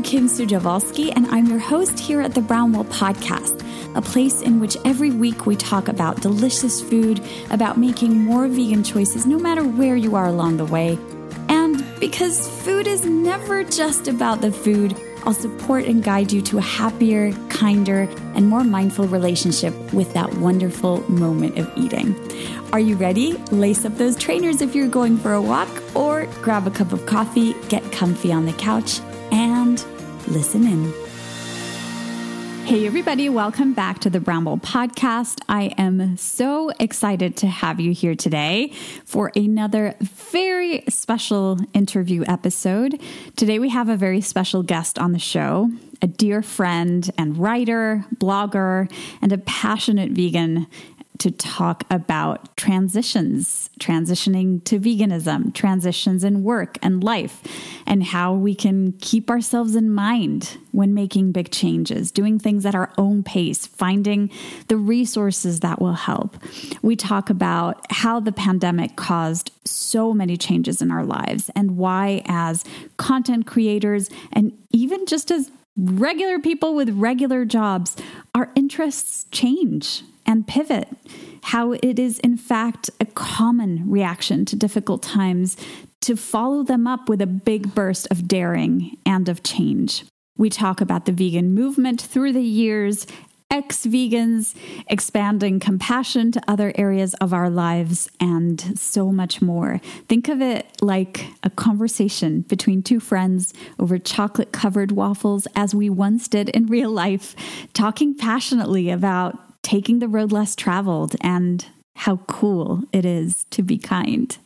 I'm Kim Sujovolsky, and I'm your host here at the Brownble Podcast, a place in which every week we talk about delicious food, about making more vegan choices no matter where you are along the way. And because food is never just about the food, I'll support and guide you to a happier, kinder, and more mindful relationship with that wonderful moment of eating. Are you ready? Lace up those trainers if you're going for a walk, or grab a cup of coffee, get comfy on the couch, and listen in. Hey, everybody, welcome back to the Brownble Podcast. I am so excited to have you here today for another very special interview episode. Today, we have a very special guest on the show, a dear friend and writer, blogger, and a passionate vegan to talk about transitions, transitioning to veganism, transitions in work and life, and how we can keep ourselves in mind when making big changes, doing things at our own pace, finding the resources that will help. We talk about how the pandemic caused so many changes in our lives and why, as content creators and even just as regular people with regular jobs, our interests change and pivot. How it is, in fact, a common reaction to difficult times to follow them up with a big burst of daring and of change. We talk about the vegan movement through the years ex vegans, expanding compassion to other areas of our lives, and so much more. Think of it like a conversation between two friends over chocolate covered waffles, as we once did in real life, talking passionately about taking the road less traveled and how cool it is to be kind.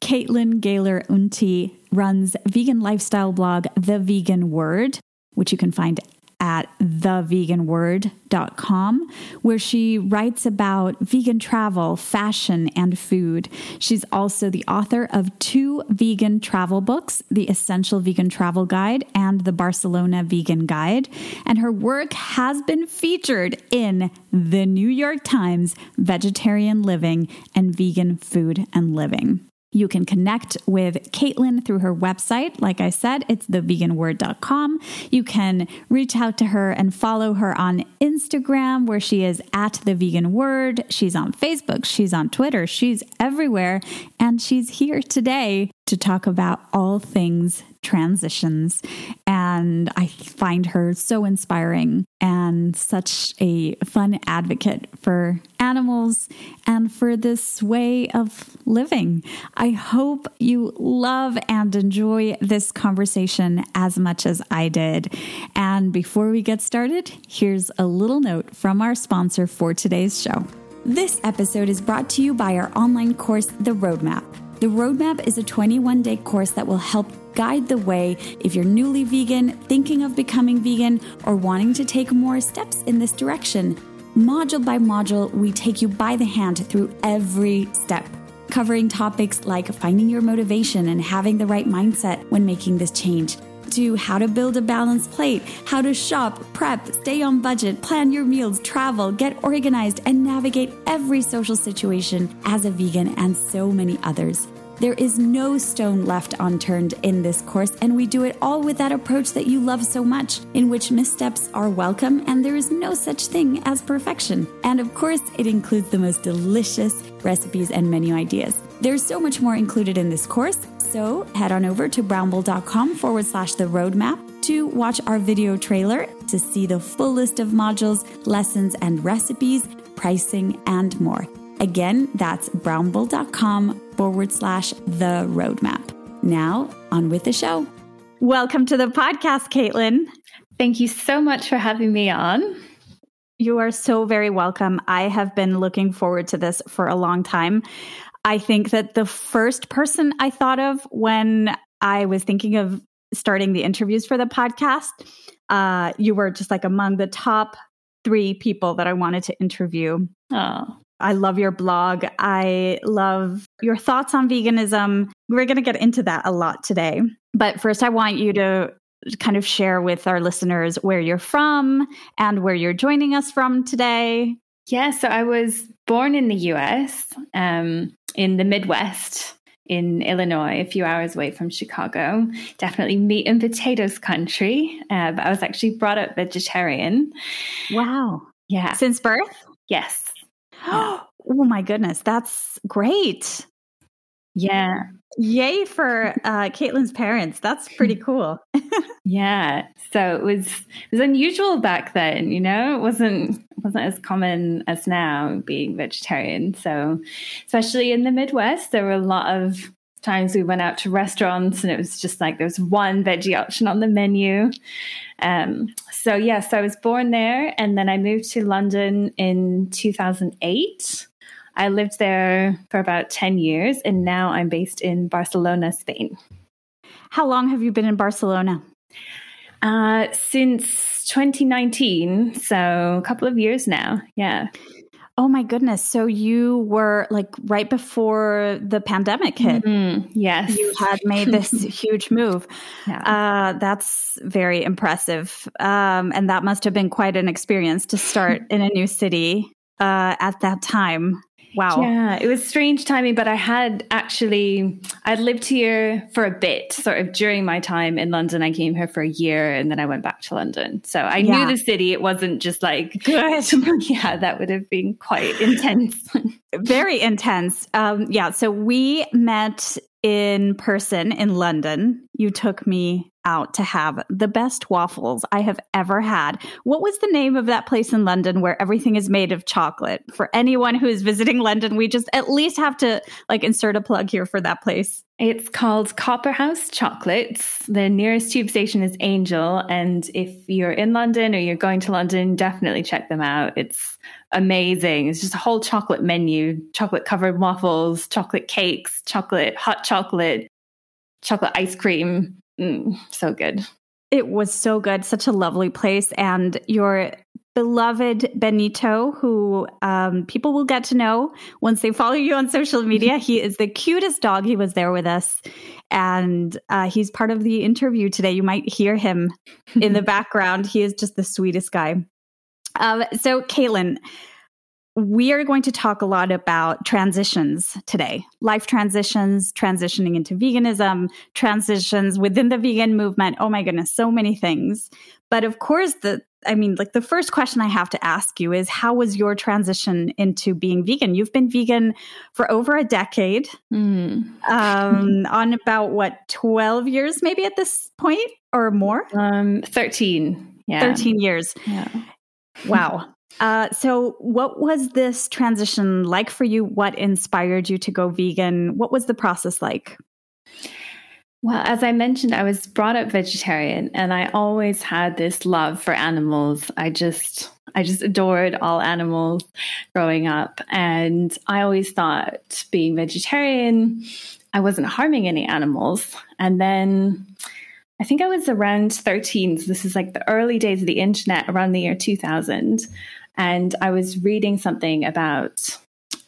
Caitlin Galer-Unti runs vegan lifestyle blog The Vegan Word, which you can find at theveganword.com, where she writes about vegan travel, fashion, and food. She's also the author of two vegan travel books The Essential Vegan Travel Guide and The Barcelona Vegan Guide. And her work has been featured in the New York Times Vegetarian Living and Vegan Food and Living. You can connect with Caitlin through her website. Like I said, it's theveganword.com. You can reach out to her and follow her on Instagram, where she is at the vegan word. She's on Facebook, she's on Twitter, she's everywhere. And she's here today to talk about all things transitions. And I find her so inspiring and such a fun advocate for animals and for this way of living. I hope you love and enjoy this conversation as much as I did. And before we get started, here's a little note from our sponsor for today's show. This episode is brought to you by our online course, The Roadmap. The Roadmap is a 21 day course that will help guide the way if you're newly vegan, thinking of becoming vegan, or wanting to take more steps in this direction. Module by module, we take you by the hand through every step, covering topics like finding your motivation and having the right mindset when making this change. To how to build a balanced plate, how to shop, prep, stay on budget, plan your meals, travel, get organized, and navigate every social situation as a vegan, and so many others. There is no stone left unturned in this course, and we do it all with that approach that you love so much, in which missteps are welcome and there is no such thing as perfection. And of course, it includes the most delicious recipes and menu ideas. There's so much more included in this course, so head on over to brownble.com forward slash the roadmap to watch our video trailer to see the full list of modules, lessons, and recipes, pricing, and more. Again, that's brownble.com forward slash the roadmap. Now, on with the show. Welcome to the podcast, Caitlin. Thank you so much for having me on. You are so very welcome. I have been looking forward to this for a long time. I think that the first person I thought of when I was thinking of starting the interviews for the podcast, uh, you were just like among the top three people that I wanted to interview. Oh, I love your blog. I love your thoughts on veganism. We're going to get into that a lot today. But first, I want you to kind of share with our listeners where you're from and where you're joining us from today. Yeah, so I was born in the US, um, in the Midwest, in Illinois, a few hours away from Chicago. Definitely meat and potatoes country. Uh, but I was actually brought up vegetarian. Wow. Yeah. Since birth? Yes. Oh my goodness. That's great. Yeah. Yay for uh, Caitlin's parents. That's pretty cool. yeah. So it was it was unusual back then, you know. It wasn't wasn't as common as now being vegetarian. So especially in the Midwest, there were a lot of times we went out to restaurants and it was just like there was one veggie option on the menu. Um, so yes, yeah, so I was born there and then I moved to London in 2008 I lived there for about 10 years and now I'm based in Barcelona, Spain. How long have you been in Barcelona? Uh, since 2019, so a couple of years now. Yeah. Oh my goodness. So you were like right before the pandemic hit. Mm-hmm. Yes. You had made this huge move. Yeah. Uh, that's very impressive. Um, and that must have been quite an experience to start in a new city uh, at that time. Wow. Yeah, it was strange timing, but I had actually I'd lived here for a bit, sort of during my time in London. I came here for a year and then I went back to London. So I yeah. knew the city. It wasn't just like good. yeah, that would have been quite intense. Very intense. Um, yeah. So we met in person in London. You took me out to have the best waffles I have ever had. What was the name of that place in London where everything is made of chocolate? For anyone who is visiting London, we just at least have to like insert a plug here for that place. It's called Copperhouse Chocolates. The nearest tube station is Angel. And if you're in London or you're going to London, definitely check them out. It's amazing. It's just a whole chocolate menu chocolate covered waffles, chocolate cakes, chocolate, hot chocolate, chocolate ice cream. Mm, so good. It was so good. Such a lovely place. And your beloved Benito, who um, people will get to know once they follow you on social media. he is the cutest dog. He was there with us. And uh, he's part of the interview today. You might hear him in the background. He is just the sweetest guy. Um, so, Caitlin, we are going to talk a lot about transitions today life transitions, transitioning into veganism, transitions within the vegan movement. Oh my goodness, so many things. But of course, the I mean, like the first question I have to ask you is how was your transition into being vegan? You've been vegan for over a decade, mm. um, on about what, 12 years maybe at this point or more? Um, 13. Yeah. 13 years. Yeah. Wow. Uh, so, what was this transition like for you? What inspired you to go vegan? What was the process like? Well, as I mentioned, I was brought up vegetarian and I always had this love for animals. I just I just adored all animals growing up and I always thought being vegetarian I wasn't harming any animals. And then I think I was around 13, so this is like the early days of the internet around the year 2000 and I was reading something about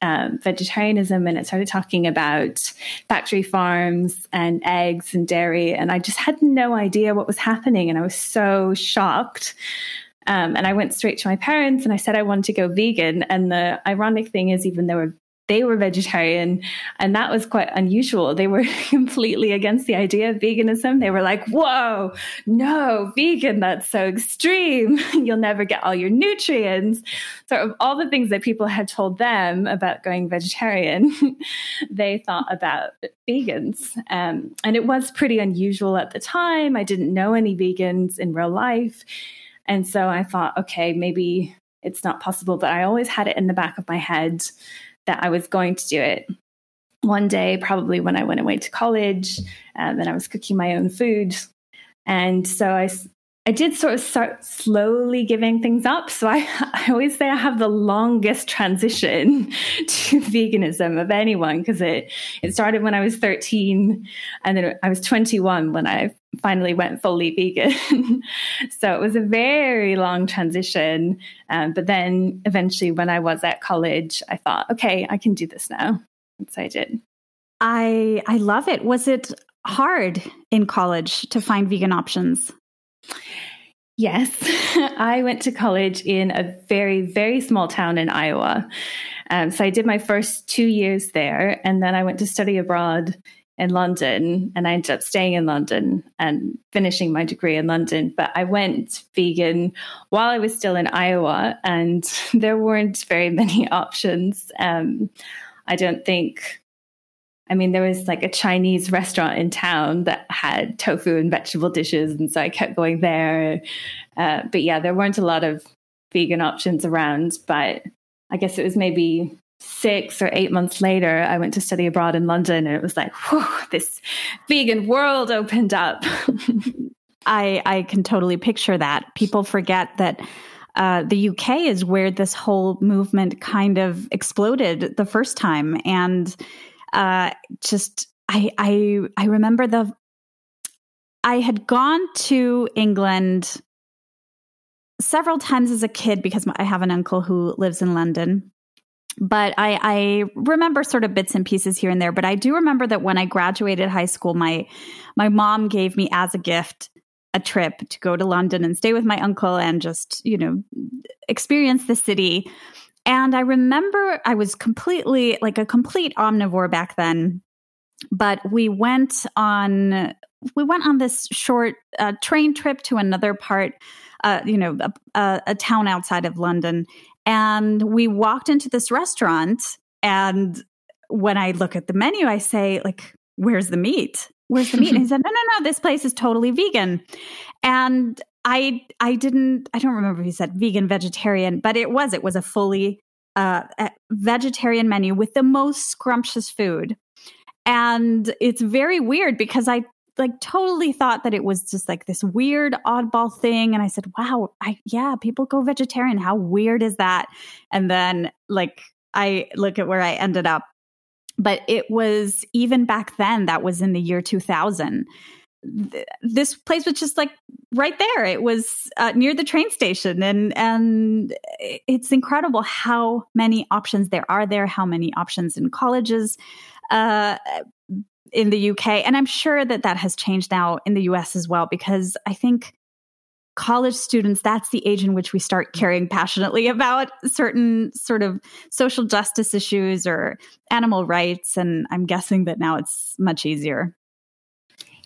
um, vegetarianism and it started talking about factory farms and eggs and dairy. And I just had no idea what was happening. And I was so shocked. Um, and I went straight to my parents and I said I wanted to go vegan. And the ironic thing is, even though they were vegetarian and that was quite unusual. They were completely against the idea of veganism. They were like whoa no vegan that's so extreme. You'll never get all your nutrients. Sort of all the things that people had told them about going vegetarian they thought about vegans. Um, and it was pretty unusual at the time. I didn't know any vegans in real life. And so i thought okay maybe it's not possible but i always had it in the back of my head that I was going to do it. One day, probably when I went away to college, um, and I was cooking my own food. And so I, I did sort of start slowly giving things up. So I, I always say I have the longest transition to veganism of anyone because it, it started when I was 13 and then I was 21 when I finally went fully vegan. so it was a very long transition. Um, but then eventually, when I was at college, I thought, okay, I can do this now. And so I did. I I love it. Was it hard in college to find vegan options? Yes, I went to college in a very, very small town in Iowa. Um, so I did my first two years there, and then I went to study abroad in London, and I ended up staying in London and finishing my degree in London. But I went vegan while I was still in Iowa, and there weren't very many options. Um, I don't think I mean, there was like a Chinese restaurant in town that had tofu and vegetable dishes. And so I kept going there. Uh, but yeah, there weren't a lot of vegan options around. But I guess it was maybe six or eight months later, I went to study abroad in London. And it was like, whew, this vegan world opened up. I, I can totally picture that. People forget that. Uh, the UK is where this whole movement kind of exploded the first time. And uh, just I I I remember the I had gone to England several times as a kid because I have an uncle who lives in London. But I, I remember sort of bits and pieces here and there. But I do remember that when I graduated high school, my my mom gave me as a gift a trip to go to London and stay with my uncle and just, you know, experience the city. And I remember I was completely like a complete omnivore back then, but we went on we went on this short uh, train trip to another part, uh, you know, a, a, a town outside of London, and we walked into this restaurant. And when I look at the menu, I say, like, "Where's the meat? Where's the meat?" and he said, "No, no, no. This place is totally vegan." And I I didn't I don't remember if he said vegan vegetarian, but it was it was a fully uh, vegetarian menu with the most scrumptious food, and it's very weird because I like totally thought that it was just like this weird oddball thing and i said wow i yeah people go vegetarian how weird is that and then like i look at where i ended up but it was even back then that was in the year 2000 this place was just like right there. It was uh, near the train station, and and it's incredible how many options there are there. How many options in colleges. Uh, in the UK, and I'm sure that that has changed now in the US as well, because I think college students that's the age in which we start caring passionately about certain sort of social justice issues or animal rights and i'm guessing that now it's much easier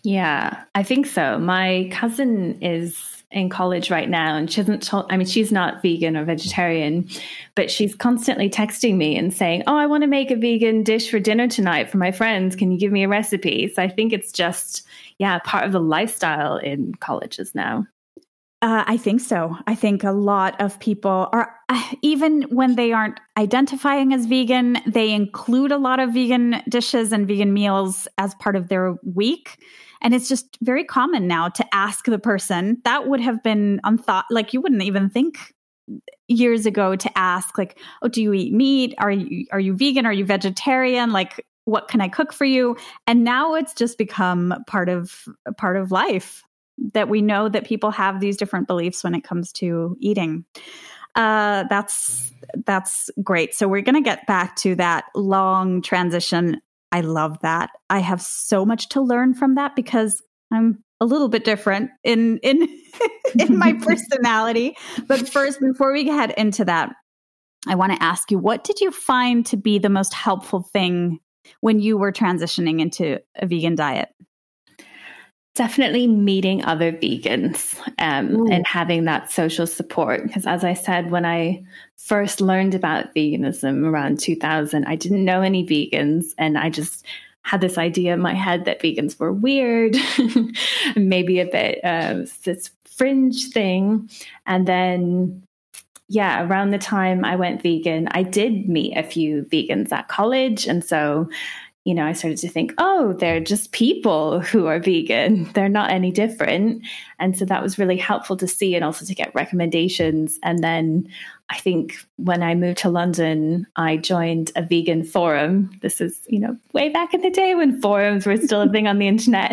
yeah, I think so. My cousin is in college right now and she hasn't told I mean she's not vegan or vegetarian, but she's constantly texting me and saying, "Oh, I want to make a vegan dish for dinner tonight for my friends. Can you give me a recipe?" So I think it's just yeah, part of the lifestyle in colleges now. Uh, I think so. I think a lot of people are, even when they aren't identifying as vegan, they include a lot of vegan dishes and vegan meals as part of their week. And it's just very common now to ask the person. That would have been unthought, like you wouldn't even think years ago to ask like oh do you eat meat? Are you are you vegan? Are you vegetarian? Like what can i cook for you? And now it's just become part of part of life that we know that people have these different beliefs when it comes to eating. Uh, that's that's great. So we're going to get back to that long transition I love that. I have so much to learn from that because I'm a little bit different in in in my personality. But first, before we head into that, I want to ask you, what did you find to be the most helpful thing when you were transitioning into a vegan diet? Definitely meeting other vegans um, and having that social support. Because, as I said, when I first learned about veganism around 2000, I didn't know any vegans, and I just had this idea in my head that vegans were weird, maybe a bit uh, this fringe thing. And then, yeah, around the time I went vegan, I did meet a few vegans at college. And so you know, I started to think, oh, they're just people who are vegan. They're not any different. And so that was really helpful to see and also to get recommendations. And then I think when I moved to London, I joined a vegan forum. This is, you know, way back in the day when forums were still a thing on the internet.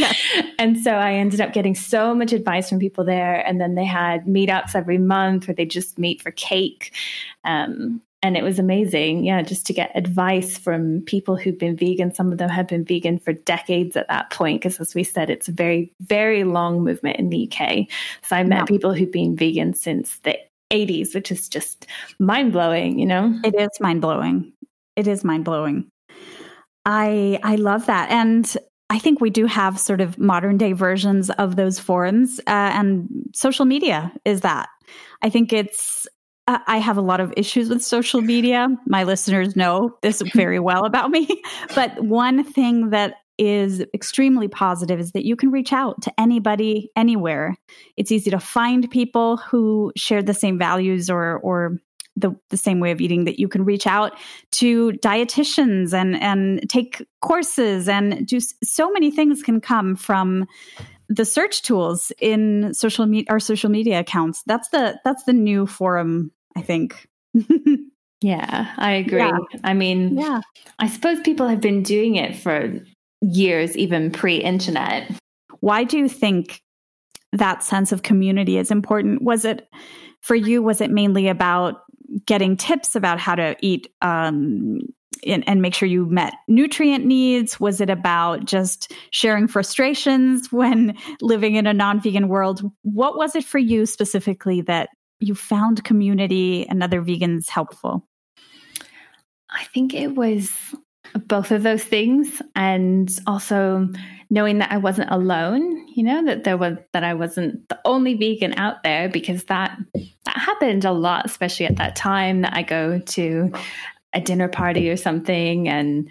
and so I ended up getting so much advice from people there. And then they had meetups every month where they just meet for cake. Um, and it was amazing yeah just to get advice from people who've been vegan some of them have been vegan for decades at that point because as we said it's a very very long movement in the uk so i met people who've been vegan since the 80s, which is just mind blowing, you know? It is mind blowing. It is mind blowing. I I love that. And I think we do have sort of modern day versions of those forums, uh, and social media is that. I think it's I have a lot of issues with social media. My listeners know this very well about me. But one thing that is extremely positive is that you can reach out to anybody anywhere. It's easy to find people who share the same values or or the, the same way of eating that you can reach out to dietitians and and take courses and do so many things can come from the search tools in social media our social media accounts. That's the that's the new forum i think. Yeah i agree. Yeah. i mean yeah. I suppose people have been doing it for years even pre-internet. Why do you think that sense of community is important? Was it for you was it mainly about getting tips about how to eat um, and, and, make sure you met nutrient needs? Was it about just sharing frustrations when living in a non vegan world? What was it for you specifically that you found community and other vegans helpful? I think it was both of those things and also knowing that I wasn't alone, you know, that there was that I wasn't the only vegan out there because that that happened a lot, especially at that time that I go to a dinner party or something and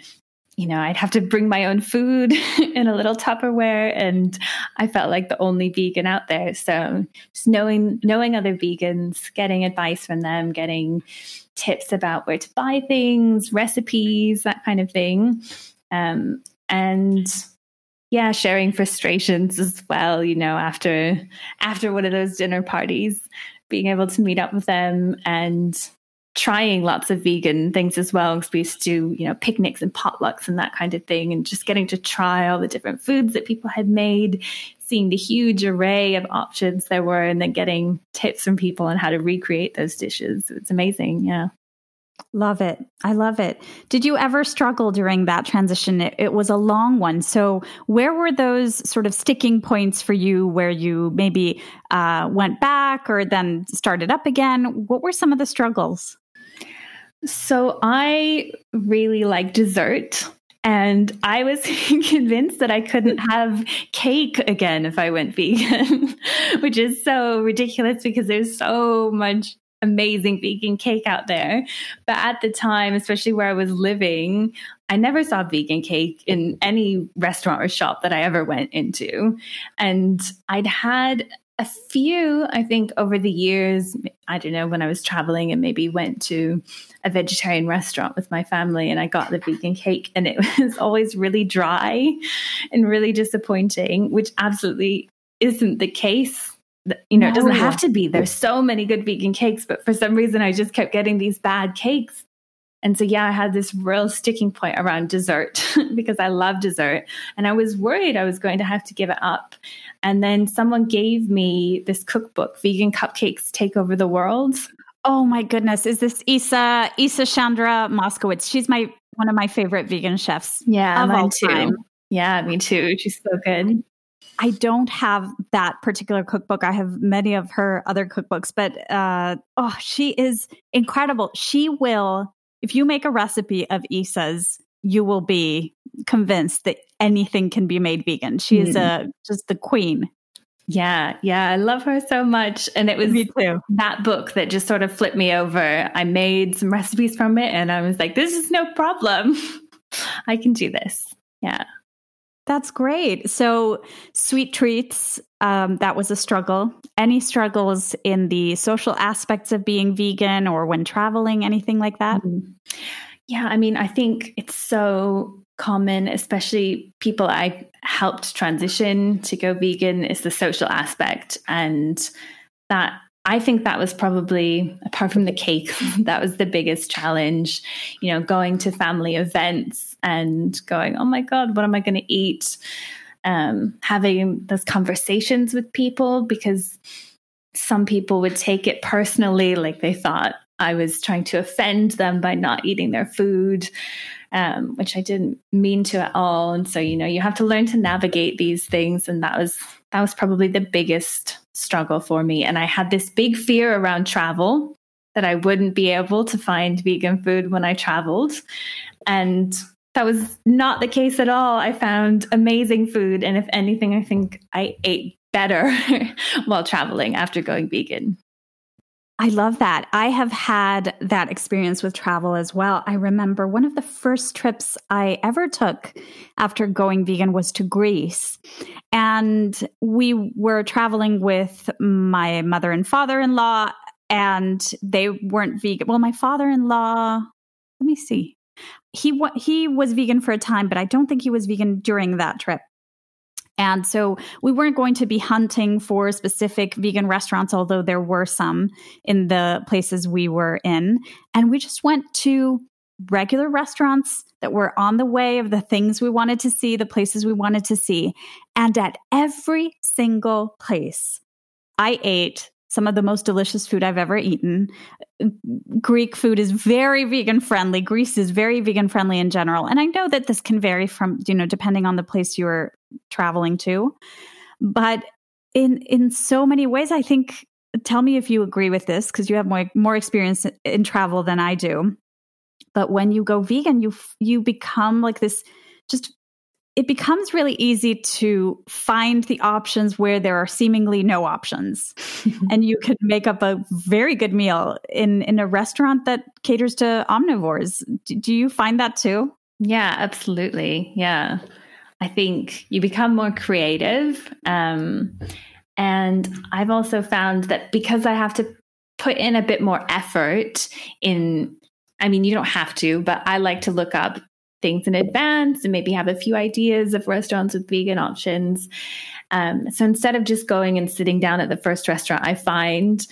you know, I'd have to bring my own food in a little Tupperware, and I felt like the only vegan out there. So, just knowing knowing other vegans, getting advice from them, getting tips about where to buy things, recipes, that kind of thing, um, and yeah, sharing frustrations as well. You know, after after one of those dinner parties, being able to meet up with them and trying lots of vegan things as well because we used to do you know picnics and potlucks and that kind of thing and just getting to try all the different foods that people had made seeing the huge array of options there were and then getting tips from people on how to recreate those dishes it's amazing yeah Love it. I love it. Did you ever struggle during that transition? It, it, was a long one. So, where were those sort of sticking points for you where you maybe uh, went back or then started up again? What were some of the struggles? So, I really like dessert. And I was convinced that I couldn't have cake again if I went vegan, which is so ridiculous because there's so much amazing vegan cake out there. But at the time, especially where I was living, I never saw vegan cake in any restaurant or shop that I ever went into. And I'd had a few, I think, over the years. I don't know, when I was traveling and maybe went to a vegetarian restaurant with my family and I got the vegan cake and it was always really dry and really disappointing, which absolutely isn't the case you know, no. it doesn't have to be. There's so many good vegan cakes, but for some reason I just kept getting these bad cakes. And so, yeah, I had this real sticking point around dessert because I love dessert. And I was worried I was going to have to give it up. And then someone gave me this cookbook, Vegan Cupcakes Take Over the World. Oh my goodness. Is this Isa, Isa Chandra Moskowitz? She's my, one of my favorite vegan chefs. Yeah, mine too. Time. Yeah, me too. She's so good. I don't have that particular cookbook. I have many of her other cookbooks, but uh, oh, she is incredible. She will, if you make a recipe of Isa's, you will be convinced that anything can be made vegan. She is mm. a just the queen. Yeah, yeah, I love her so much. And it was me too. that book that just sort of flipped me over. I made some recipes from it and I was like, this is no problem. I can do this. Yeah. That's great. So, sweet treats, um, that was a struggle. Any struggles in the social aspects of being vegan or when traveling, anything like that? Mm-hmm. Yeah, I mean, I think it's so common, especially people I helped transition to go vegan, is the social aspect. And that I think that was probably, apart from the cake, that was the biggest challenge. You know, going to family events and going, oh my God, what am I going to eat? Um, having those conversations with people because some people would take it personally, like they thought I was trying to offend them by not eating their food. Um, which I didn't mean to at all. And so, you know, you have to learn to navigate these things. And that was that was probably the biggest struggle for me. And I had this big fear around travel that I wouldn't be able to find vegan food when I traveled. And that was not the case at all. I found amazing food. And if anything, I think I ate better while traveling after going vegan. I love that. I have had that experience with travel as well. I remember one of the first trips I ever took after going vegan was to Greece. And we were traveling with my mother and father in law, and they weren't vegan. Well, my father in law, let me see. He, he was vegan for a time, but I don't think he was vegan during that trip. And so we weren't going to be hunting for specific vegan restaurants, although there were some in the places we were in. And we just went to regular restaurants that were on the way of the things we wanted to see, the places we wanted to see. And at every single place, I ate some of the most delicious food I've ever eaten. Greek food is very vegan friendly. Greece is very vegan friendly in general. And I know that this can vary from, you know, depending on the place you're traveling to. But in in so many ways, I think tell me if you agree with this because you have more more experience in travel than I do. But when you go vegan, you you become like this just it becomes really easy to find the options where there are seemingly no options. And you can make up a very good meal in in a restaurant that caters to omnivores. Do, do you find that too? Yeah absolutely. Yeah. I think you become more creative um, and i've also found that because i have to put in a bit more effort in I mean, you don't have to, but I like to look up things in advance and maybe have a few ideas of restaurants with vegan options. Um, so instead of just going and sitting down at the first restaurant I find,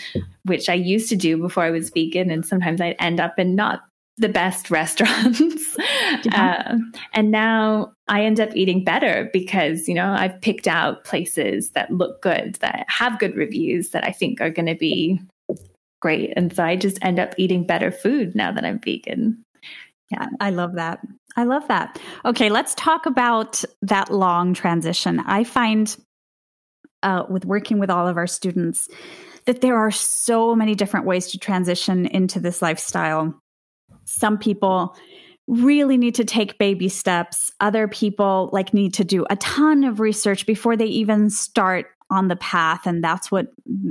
which I used to do before I was vegan, and sometimes I'd end up in not the best restaurants. Yeah. Uh, and now I end up eating better because, you know, I've picked out places that look good, that have good reviews that I think are going to be great. And so I just end up eating better food now that I'm vegan. Yeah, I love that. I love that. Okay, let's talk about that long transition. I find uh, with working with all of our students that there are so many different ways to transition into this lifestyle. Some people really need to take baby steps. Other people like need to do a ton of research before they even start on the path and that's what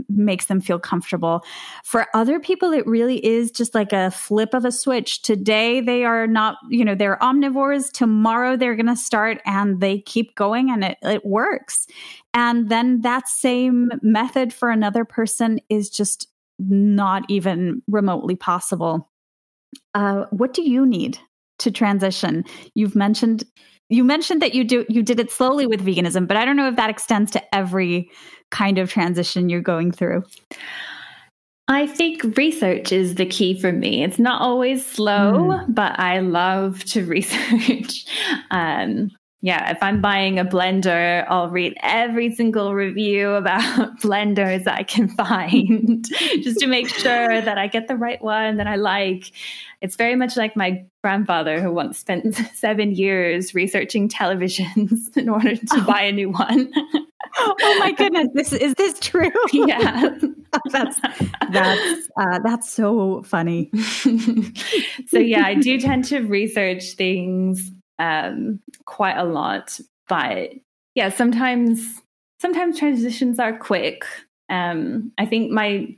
makes them feel comfortable. For other people it really is just like a flip of a switch. Today they are not, you know, they're omnivores, tomorrow they're going to start and they keep going and it it works. And then that same method for another person is just not even remotely possible. Uh, what do you need to transition? You've mentioned you mentioned that you do you did it slowly with veganism, but I don't know if that extends to every kind of transition you're going through. I think research is the key for me. It's not always slow, mm. but I love to research. Um, yeah, if I'm buying a blender, I'll read every single review about blenders I can find just to make sure that I get the right one that I like. It's very much like my grandfather who once spent seven years researching televisions in order to oh. buy a new one. oh my goodness, this is this true? Yeah, that's that's uh, that's so funny. so yeah, I do tend to research things um, quite a lot. But yeah, sometimes sometimes transitions are quick. Um, I think my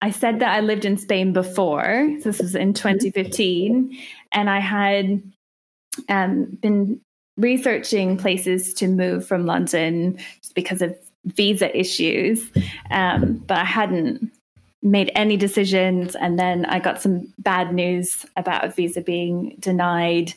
I said that I lived in Spain before. This was in 2015, and I had um, been researching places to move from London just because of visa issues, um, but I hadn't made any decisions. And then I got some bad news about a visa being denied.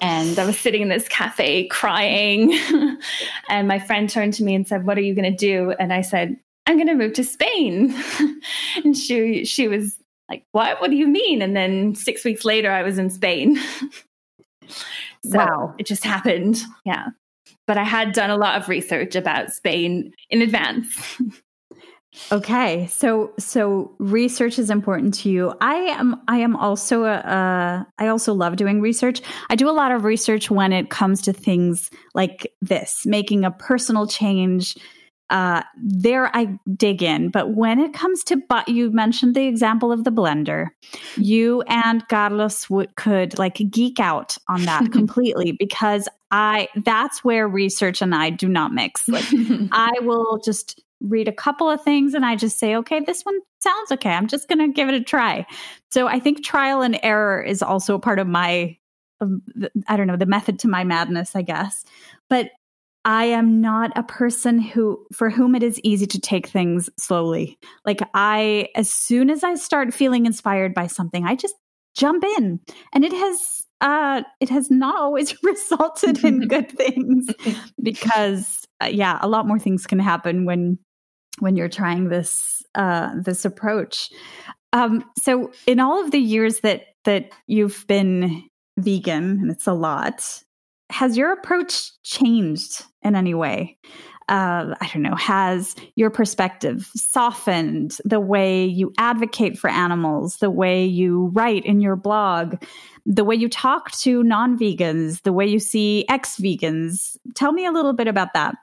And I was sitting in this cafe crying. and my friend turned to me and said, What are you going to do? And I said, I'm going to move to Spain. and she, she was like, What? What do you mean? And then six weeks later, I was in Spain. so wow. It just happened. Yeah. But I had done a lot of research about Spain in advance. Okay, so so research is important to you. I am I am also a, a I also love doing research. I do a lot of research when it comes to things like this, making a personal change uh, there I dig in. But when it comes to, but you mentioned the example of the blender, you and Carlos would, could like geek out on that completely because I, that's where research and I do not mix. Like I will just read a couple of things and I just say, okay, this one sounds okay. I'm just going to give it a try. So I think trial and error is also a part of my, I don't know, the method to my madness, I guess. But I am not a person who, for whom it is easy to take things slowly. Like I, as soon as I start feeling inspired by something, I just jump in and it has uh it has not always resulted in good things because uh, yeah a lot more things can happen when when you're trying this uh, this approach. Um, so, in all of the years that that you've been vegan, and it's a lot, has your approach changed in any way? Uh, I don't know. Has your perspective softened the way you advocate for animals, the way you write in your blog, the way you talk to non vegans, the way you see ex vegans? Tell me a little bit about that.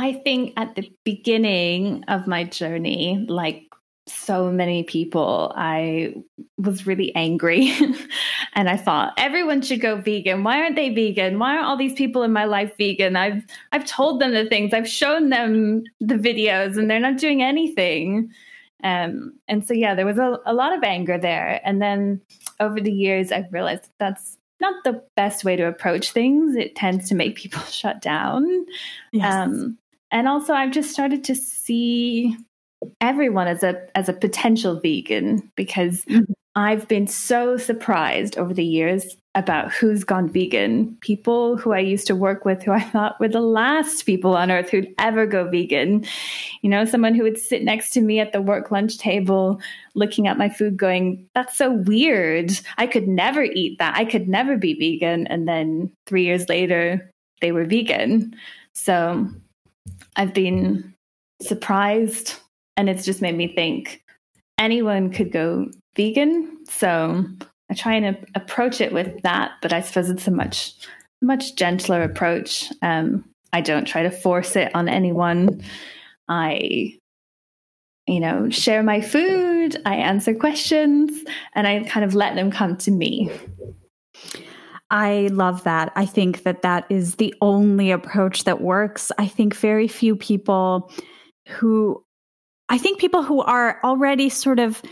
I think at the beginning of my journey, like so many people, I was really angry. and I thought everyone should go vegan. Why aren't they vegan? Why aren't all these people in my life vegan? I've I've told them the things, I've shown them the videos, and they're not doing anything. Um, and so yeah, there was a, a lot of anger there. And then over the years, I've realized that's not the best way to approach things. It tends to make people shut down. Yes. Um, and also, I've just started to see everyone as a as a potential vegan because mm-hmm. I've been so surprised over the years about who's gone vegan. People who I used to work with who I thought were the last people on earth who'd ever go vegan. You know, someone who would sit next to me at the work lunch table looking at my food going, that's so weird. I could never eat that. I could never be vegan. And then 3 years later, they were vegan. So I've been surprised and it's just made me think anyone could go vegan. So I try and a- approach it with that, but I suppose it's a much, much gentler approach. Um, I don't try to force it on anyone. I, you know, share my food, I answer questions, and I kind of let them come to me. I love that. I think that that is the only approach that works. I think very few people who, I think people who are already sort of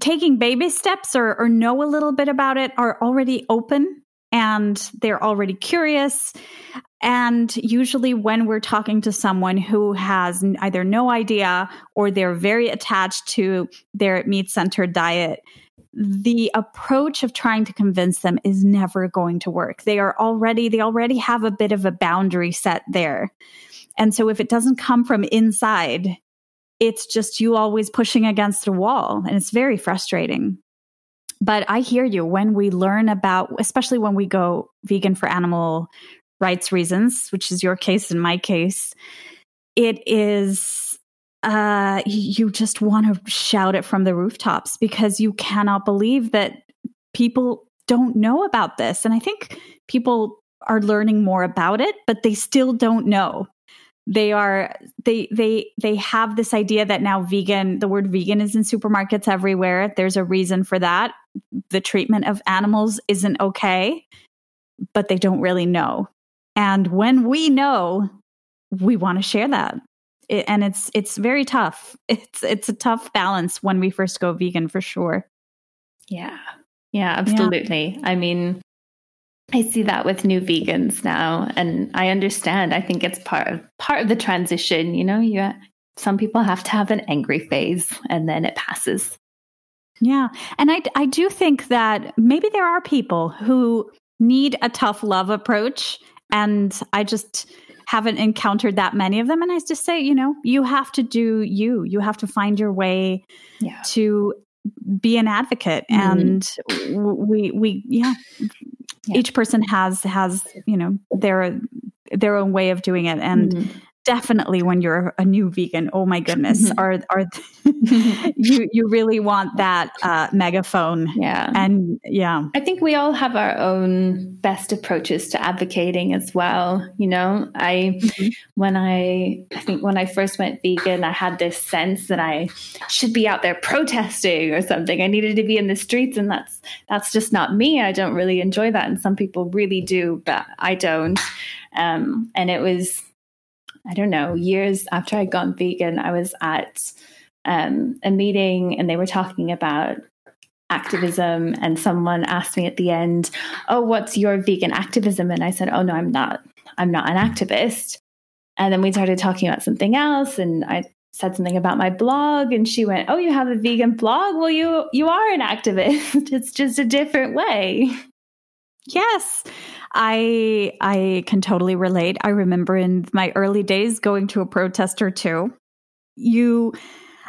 taking baby steps or, or know a little bit about it are already open and they're already curious. And usually, when we're talking to someone who has either no idea or they're very attached to their meat centered diet, the approach of trying to convince them is never going to work. They are already, they already have a bit of a boundary set there. And so if it doesn't come from inside, it's just you always pushing against a wall and it's very frustrating. But I hear you when we learn about, especially when we go vegan for animal rights reasons, which is your case and my case, it is uh, you just want to shout it from the rooftops because you cannot believe that people don't know about this. And I think people are learning more about it, but they still don't know. They are they they they have this idea that now vegan, the word vegan is in supermarkets everywhere. There's a reason for that. The treatment of animals isn't okay, but they don't really know. And when we know, we want to share that it, and it's it's very tough. It's it's a tough balance when we first go vegan for sure. Yeah. Yeah, absolutely. Yeah. I mean, I see that with new vegans now and I understand. I think it's part of part of the transition, you know, you some people have to have an angry phase and then it passes. Yeah. And I I do think that maybe there are people who need a tough love approach and I just haven't encountered that many of them. And I just say, you know, you have to do you. You have to find your way yeah. to be an advocate. Mm-hmm. And we we yeah, yeah, each person has has you know their their own way of doing it. And mm-hmm. Definitely when you're a new vegan oh my goodness are are you you really want that uh, megaphone. Yeah. And yeah. I think we all have our own best approaches to advocating as well you know? I mm-hmm. when i i think when i first went vegan i had this sense that i should be out there protesting or something. I needed to be in the streets and that's that's just not me. I don't really enjoy that and some people really do but i don't. Um, and it was I don't know, years after I'd gone vegan, I was at um, a meeting and they were talking about activism. And someone asked me at the end, Oh, what's your vegan activism? And I said, Oh, no, I'm not. I'm not an activist. And then we started talking about something else. And I said something about my blog and she went, "Oh, you have a vegan blog? Well, you you are an activist. it's just a different way." Yes. I I can totally relate. I remember in my early days going to a protest or two. You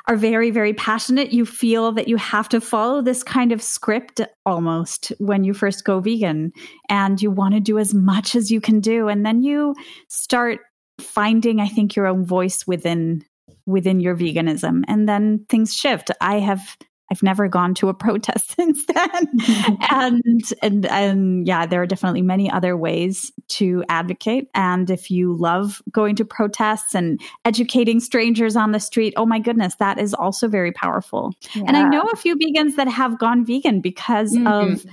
are very very passionate. You feel that you have to follow this kind of script almost when you first go vegan and you want to do as much as you can do and then you start finding I think your own voice within within your veganism and then things shift. I have I've never gone to a protest since then. and, and, and yeah, there are definitely many other ways to advocate. And if you love going to protests and educating strangers on the street, oh my goodness, that is also very powerful. Yeah. And I know a few vegans that have gone vegan because mm-hmm. of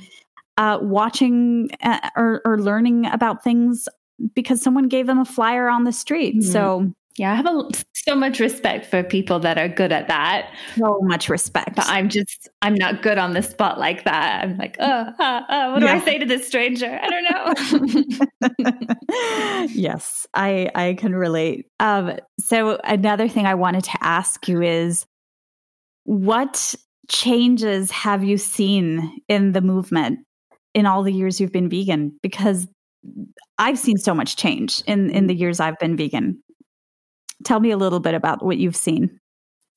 uh, watching uh, or, or learning about things because someone gave them a flyer on the street. Mm-hmm. So yeah, I have a, so much respect for people that are good at that. So much respect. But I'm just, I'm not good on the spot like that. I'm like, oh, uh, uh, what do yeah. I say to this stranger? I don't know. yes, I, I can relate. Um, so another thing I wanted to ask you is what changes have you seen in the movement in all the years you've been vegan? Because I've seen so much change in, in the years I've been vegan. Tell me a little bit about what you've seen.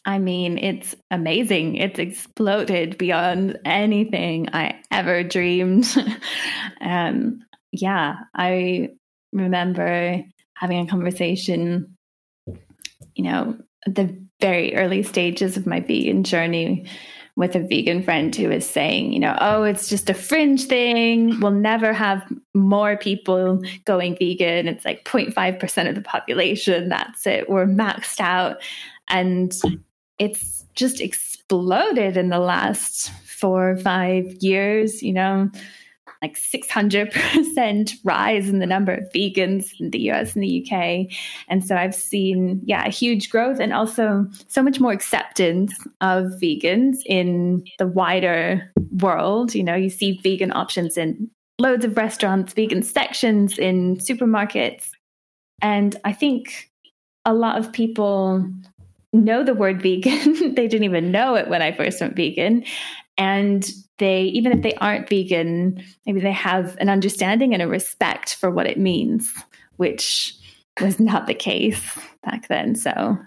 I mean, it's amazing. It's exploded beyond anything I ever dreamed. um, yeah, I remember having a conversation, you know, at the very early stages of my vegan journey with a vegan friend who is saying, you know, oh, it's just a fringe thing. We'll never have more people going vegan. It's like 0.5% of the population. That's it. We're maxed out. And it's just exploded in the last four or five years, you know like 600% rise in the number of vegans in the US and the UK. And so I've seen, yeah, a huge growth and also so much more acceptance of vegans in the wider world. You know, you see vegan options in loads of restaurants, vegan sections in supermarkets. And I think a lot of people know the word vegan. they didn't even know it when I first went vegan. And they, even if they aren't vegan, maybe they have an understanding and a respect for what it means, which was not the case back then. So,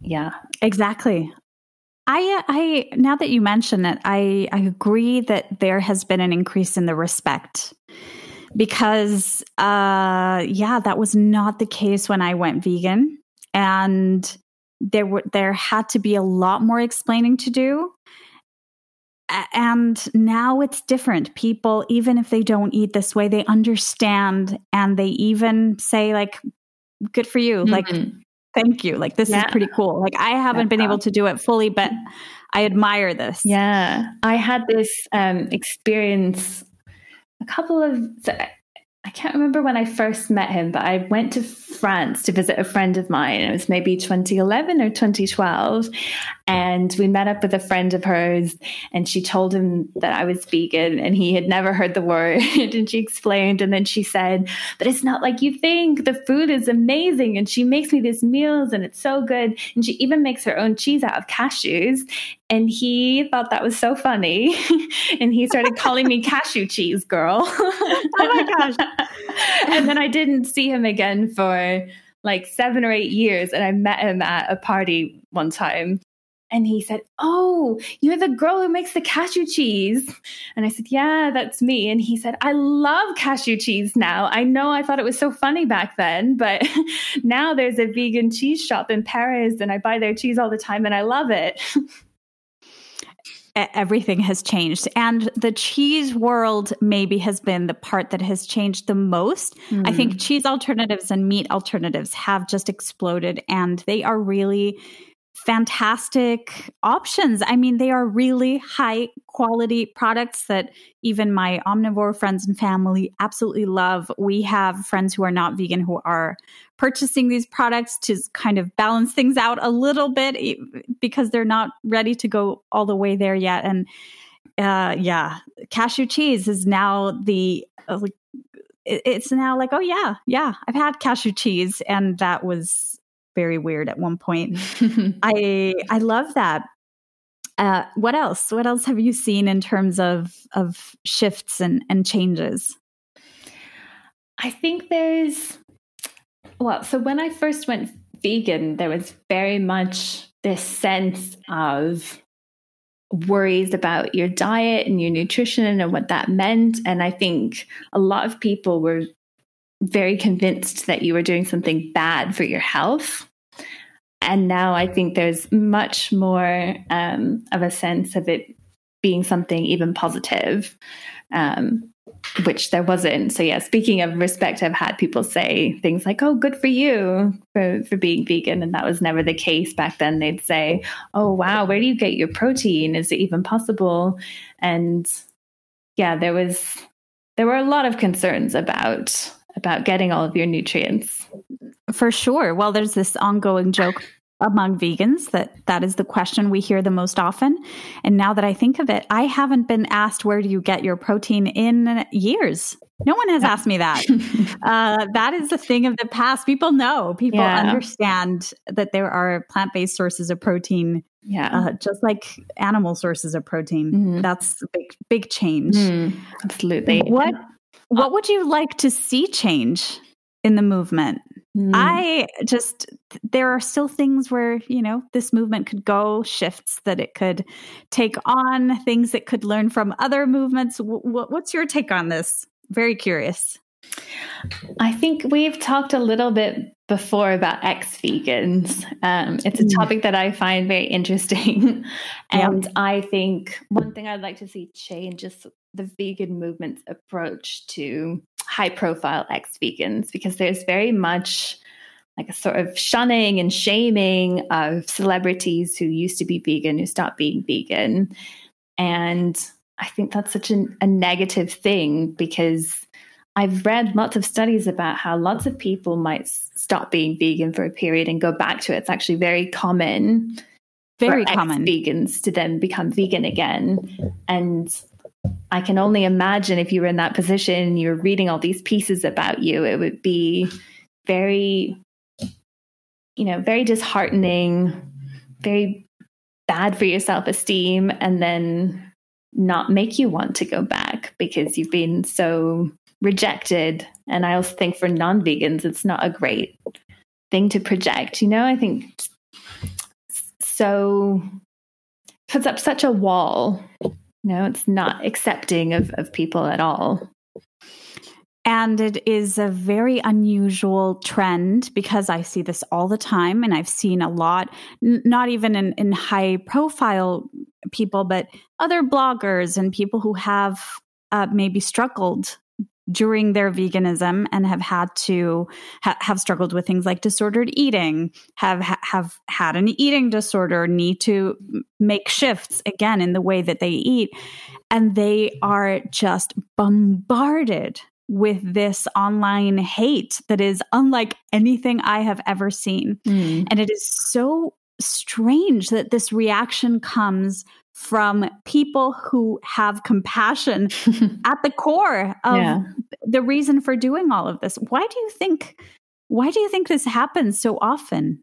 yeah. Exactly. I, I now that you mention it, I, I agree that there has been an increase in the respect because, uh, yeah, that was not the case when I went vegan, and there were there had to be a lot more explaining to do and now it's different people even if they don't eat this way they understand and they even say like good for you mm-hmm. like thank you like this yeah. is pretty cool like i haven't been able to do it fully but i admire this yeah i had this um experience a couple of I can't remember when I first met him, but I went to France to visit a friend of mine. It was maybe 2011 or 2012. And we met up with a friend of hers, and she told him that I was vegan, and he had never heard the word. and she explained, and then she said, But it's not like you think. The food is amazing. And she makes me these meals, and it's so good. And she even makes her own cheese out of cashews. And he thought that was so funny. and he started calling me cashew cheese girl. oh my gosh. and then I didn't see him again for like seven or eight years. And I met him at a party one time. And he said, Oh, you're the girl who makes the cashew cheese. And I said, Yeah, that's me. And he said, I love cashew cheese now. I know I thought it was so funny back then, but now there's a vegan cheese shop in Paris and I buy their cheese all the time and I love it. everything has changed. And the cheese world maybe has been the part that has changed the most. Mm. I think hmm. cheese alternatives and meat alternatives have just exploded and they are really fantastic options. I mean, they are really high quality products that even my omnivore friends and family absolutely love. We have friends who are not vegan who are purchasing these products to kind of balance things out a little bit because they're not ready to go all the way there yet. And uh, yeah, cashew cheese is now the uh, it's now like, oh yeah, yeah, I've had cashew cheese, and that was very weird at one point. I I love that. Uh, what else? What else have you seen in terms of of shifts and and changes? I think there's well, so when I first went vegan, there was very much this sense of worries about your diet and your nutrition and what that meant. And I think a lot of people were very convinced that you were doing something bad for your health. And now I think there's much more um, of a sense of it being something even positive, um, which there wasn't. So yeah, speaking of respect, I've had people say things like, "Oh, good for you for for being vegan," and that was never the case back then. They'd say, "Oh, wow, where do you get your protein? Is it even possible?" And yeah, there was there were a lot of concerns about about getting all of your nutrients. For sure. Well, there's this ongoing joke among vegans that that is the question we hear the most often. And now that i think of it i haven't been asked where do you get your protein in years. No one has asked me that. Uh, that is the thing of the past. People know. People yeah. understand that there are plant-based sources of protein yeah. uh, just like animal sources of protein. Mm-hmm. that's a big big change. Mm, absolutely. What what would you like to see change in the movement? Mm. I just, there are still things where, you know, this movement could go, shifts that it could take on, things that could learn from other movements. W- what's your take on this? Very curious. I think we've talked a little bit before about ex vegans. Um, it's a mm. topic that I find very interesting. and yeah. I think one thing I'd like to see change is the vegan movement's approach to high profile ex vegans because there's very much like a sort of shunning and shaming of celebrities who used to be vegan who stopped being vegan. And I think that's such an, a negative thing because I've read lots of studies about how lots of people might stop being vegan for a period and go back to it. It's actually very common. Very common. Vegans to then become vegan again. And I can only imagine if you were in that position, you're reading all these pieces about you, it would be very, you know, very disheartening, very bad for your self esteem, and then not make you want to go back because you've been so rejected. And I also think for non vegans, it's not a great thing to project. You know, I think so puts up such a wall no, it's not accepting of, of people at all. And it is a very unusual trend because I see this all the time. And I've seen a lot, n- not even in, in high profile people, but other bloggers and people who have uh, maybe struggled during their veganism and have had to ha- have struggled with things like disordered eating have ha- have had an eating disorder need to make shifts again in the way that they eat and they are just bombarded with this online hate that is unlike anything I have ever seen. Mm. And it is so strange that this reaction comes from people who have compassion at the core of yeah. the reason for doing all of this. Why do you think why do you think this happens so often?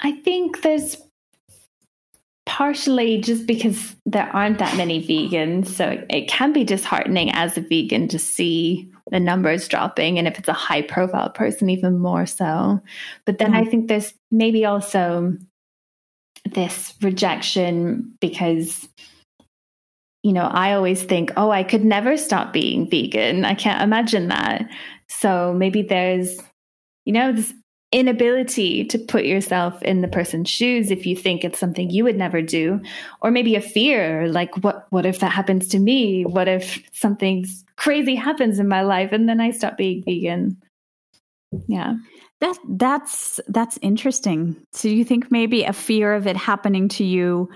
I think there's partially just because there aren't that many vegans. So it can be disheartening as a vegan to see the numbers dropping. And if it's a high profile person, even more so. But then mm-hmm. I think there's maybe also this rejection because you know, I always think, oh, I could never stop being vegan. I can't imagine that. So maybe there's, you know, this inability to put yourself in the person's shoes if you think it's something you would never do or maybe a fear like what what if that happens to me what if something crazy happens in my life and then I stop being vegan yeah that that's that's interesting. So you think maybe a fear of it happening to you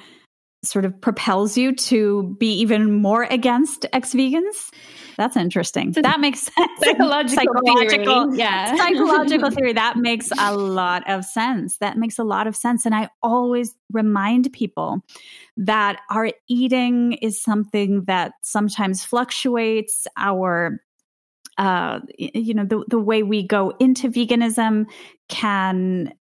sort of propels you to be even more against ex-vegans? That's interesting. That makes sense. psychological, psychological theory. yeah. Psychological theory. That makes a lot of sense. That makes a lot of sense. And i always remind people that our eating is something that sometimes fluctuates. Our uh, you know the, the way we go into veganism can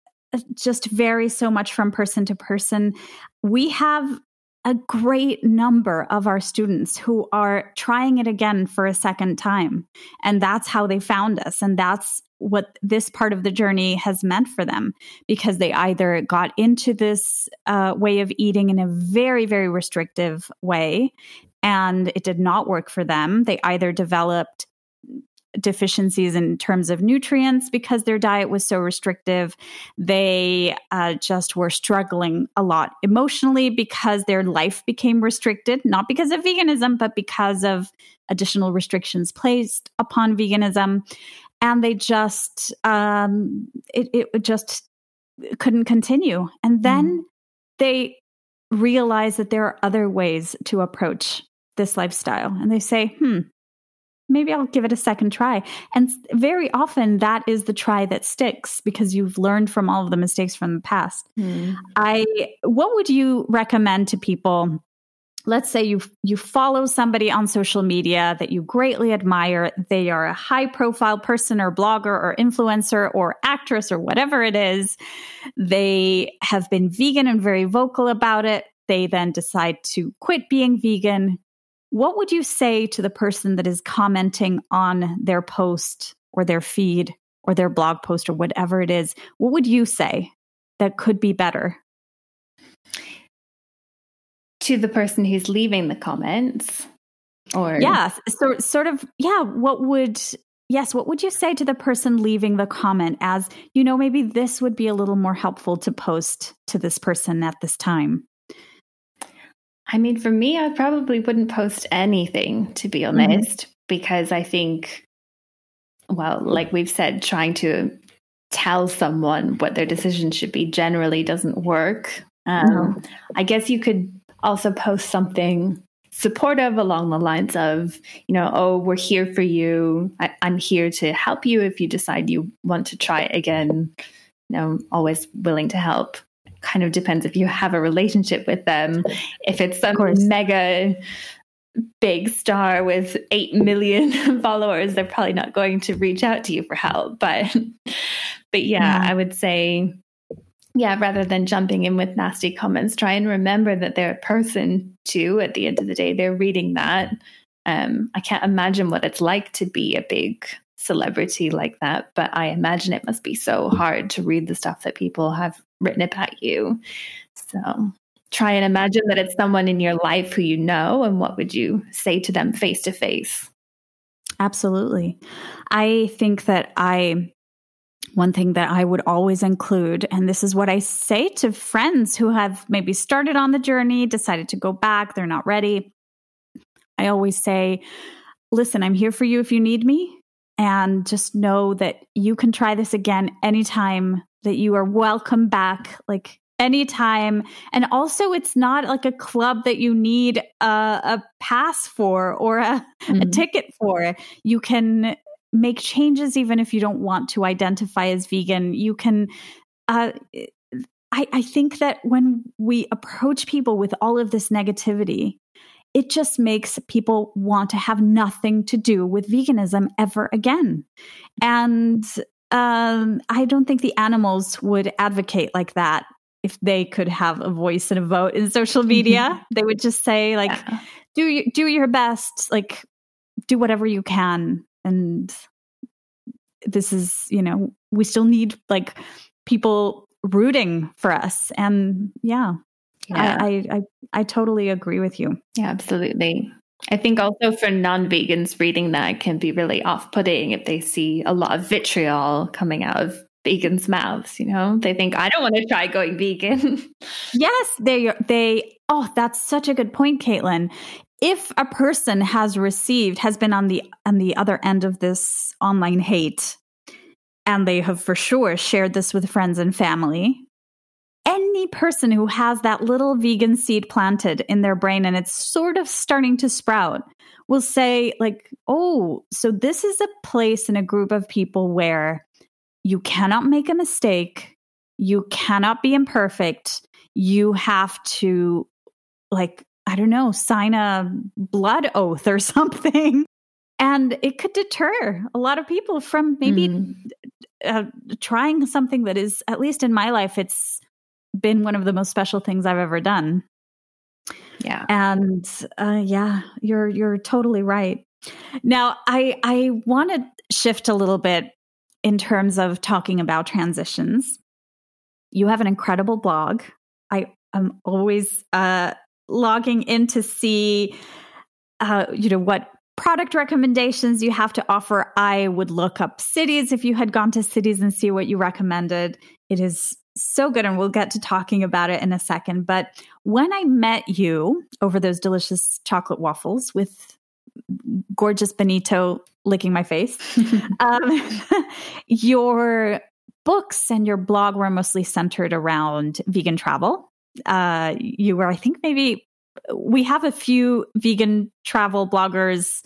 just vary so much from person to person. We have a great number of our students who are trying it again for a second time. And that's how they found us. And that's what this part of the journey has meant for them because they either got into this uh, way of eating in a very, very restrictive way and it did not work for them. They either developed deficiencies in terms of nutrients because their diet was so restrictive. They uh, just were struggling a lot emotionally because their life became restricted, not because of veganism, but because of additional restrictions placed upon veganism. And they just, um, it, it just couldn't continue. And then mm. they realize that there are other ways to approach this lifestyle. And they say, hmm, maybe I'll give it a second try. And very often that is the try that sticks because you've learned from all of the mistakes from the past. Mm. I what would you recommend to people? Let's say you you follow somebody on social media that you greatly admire. They are a high profile person or blogger or influencer or actress or whatever it is. They have been vegan and very vocal about it. They then decide to quit being vegan, what would you say to the person that is commenting on their post or their feed or their blog post or whatever it is? What would you say that could be better? To the person who's leaving the comments? Or yeah, so sort of yeah, what would yes, what would you say to the person leaving the comment as, you know, maybe this would be a little more helpful to post to this person at this time? I mean, for me, I probably wouldn't post anything, to be mm-hmm. honest, mm-hmm. because I think, well, like we've said, trying to tell someone what their decision should be generally doesn't work. Um, mm-hmm. I guess you could also post something supportive along the lines of, you know, oh, we're here for you. I, am here to help you if you decide you want to try it again. You know, always willing to help kind of depends if you have a relationship with them. If it's some mega big star with 8 million followers, they're probably not going to reach out to you for help. But, but yeah, yeah. I would say, yeah, rather than jumping in with nasty comments, try and remember that they're a person too. At the end of the day, they're reading that. Um, I can't imagine what it's like to be a big celebrity like that, but I imagine it must be so hard to read the stuff that people have written about you. So try and imagine that it's someone in your life who you know, and what would you say to them face to face? Absolutely. I think that I, one thing that I would always include, and this is what I say to friends who have maybe started on the journey, decided to go back, they're not ready. I always say, listen, I'm here for you if you need me and just know that you can try this again anytime that you are welcome back like anytime and also it's not like a club that you need a, a pass for or a, mm-hmm. a ticket for you can make changes even if you don't want to identify as vegan you can uh, I, I think that when we approach people with all of this negativity it just makes people want to have nothing to do with veganism ever again. And um, I don't think the animals would advocate like that if they could have a voice and a vote in social media. they would just say like, yeah. do do your best, like do whatever you can, and this is you know we still need like people rooting for us. And yeah, yeah. I, I, I, I totally agree with you. Yeah, absolutely. I think also for non vegans, reading that can be really off putting if they see a lot of vitriol coming out of vegans' mouths. You know, they think, I don't want to try going vegan. yes, they, they, oh, that's such a good point, Caitlin. If a person has received, has been on the on the other end of this online hate, and they have for sure shared this with friends and family, any person who has that little vegan seed planted in their brain and it's sort of starting to sprout will say, like, oh, so this is a place in a group of people where you cannot make a mistake, you cannot be imperfect, you have to, like, I don't know, sign a blood oath or something. And it could deter a lot of people from maybe mm. uh, trying something that is, at least in my life, it's been one of the most special things I've ever done. Yeah. And uh, yeah, you're you're totally right. Now, I I want to shift a little bit in terms of talking about transitions. You have an incredible blog. I I'm always uh, logging in to see, uh, you know, what product recommendations you have to offer. I would look up cities if you had gone to cities and see what you recommended. It is so good and we'll get to talking about it in a second but when i met you over those delicious chocolate waffles with gorgeous benito licking my face um, your books and your blog were mostly centered around vegan travel. Uh, you were i think maybe we have a few vegan travel bloggers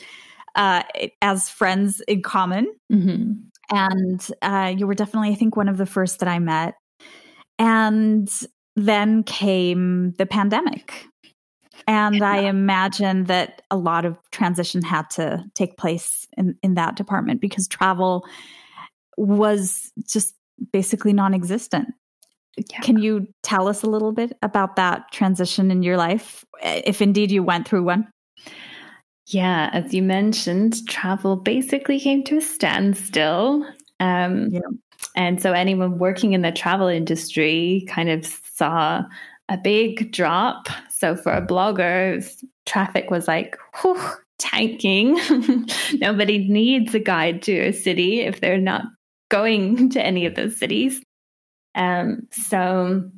uh, as friends in common. Mm-hmm. and uh, you were definitely i think one of the first that i met and then came the pandemic. And I imagine that a lot of transition had to take place in, in that department because travel was just basically non existent. Yeah. Can you tell us a little bit about that transition in your life, if indeed you went through one? Yeah, as you mentioned, travel basically came to a standstill. Um, yeah. And so anyone working in the travel industry kind of saw a big drop. So for a blogger, traffic was like, whew, tanking. Nobody needs a guide to a city if they're not going to any of those cities. Um, so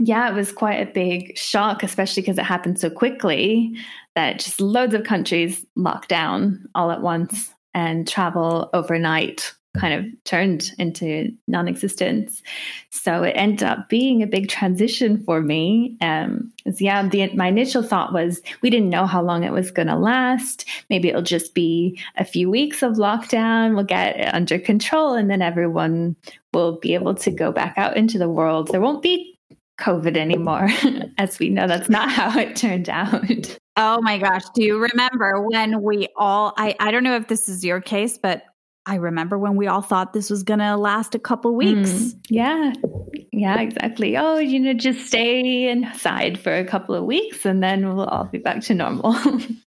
yeah, it was quite a big shock, especially because it happened so quickly that just loads of countries locked down all at once and travel overnight kind of turned into non-existence. So it ended up being a big transition for me. Um, yeah, the, my initial thought was we didn't know how long it was going to last. Maybe it'll just be a few weeks of lockdown. We'll get it under control, and then everyone will be able to go back out into the world. There won't be COVID anymore. As we know, that's not how it turned out. Oh my gosh. Do you remember when we all, I, I don't know if this is your case, but I remember when we all thought this was going to last a couple weeks. Mm, yeah. Yeah, exactly. Oh, you know, just stay inside for a couple of weeks and then we'll all be back to normal.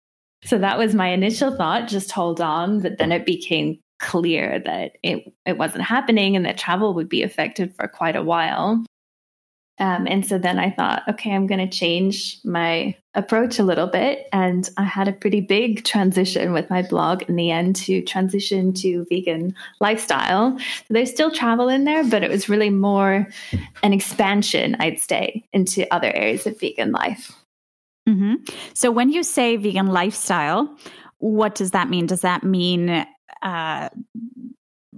so that was my initial thought, just hold on. But then it became clear that it, it wasn't happening and that travel would be affected for quite a while. Um, and so then I thought, okay, I'm going to change my approach a little bit. And I had a pretty big transition with my blog in the end to transition to vegan lifestyle. So there's still travel in there, but it was really more an expansion, I'd say, into other areas of vegan life. Mm-hmm. So when you say vegan lifestyle, what does that mean? Does that mean uh,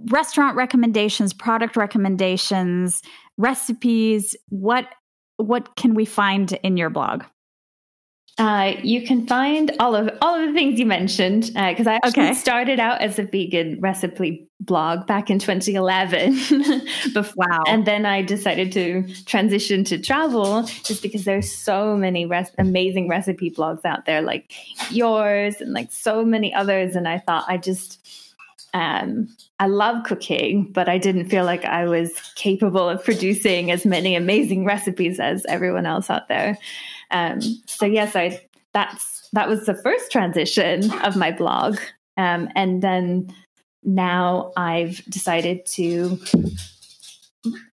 restaurant recommendations, product recommendations, recipes? What what can we find in your blog? Uh, you can find all of all of the things you mentioned because uh, I actually okay. started out as a vegan recipe blog back in 2011. wow! And then I decided to transition to travel just because there's so many res- amazing recipe blogs out there, like yours and like so many others. And I thought I just um, I love cooking, but I didn't feel like I was capable of producing as many amazing recipes as everyone else out there. Um, so yes, I that's that was the first transition of my blog, um, and then now I've decided to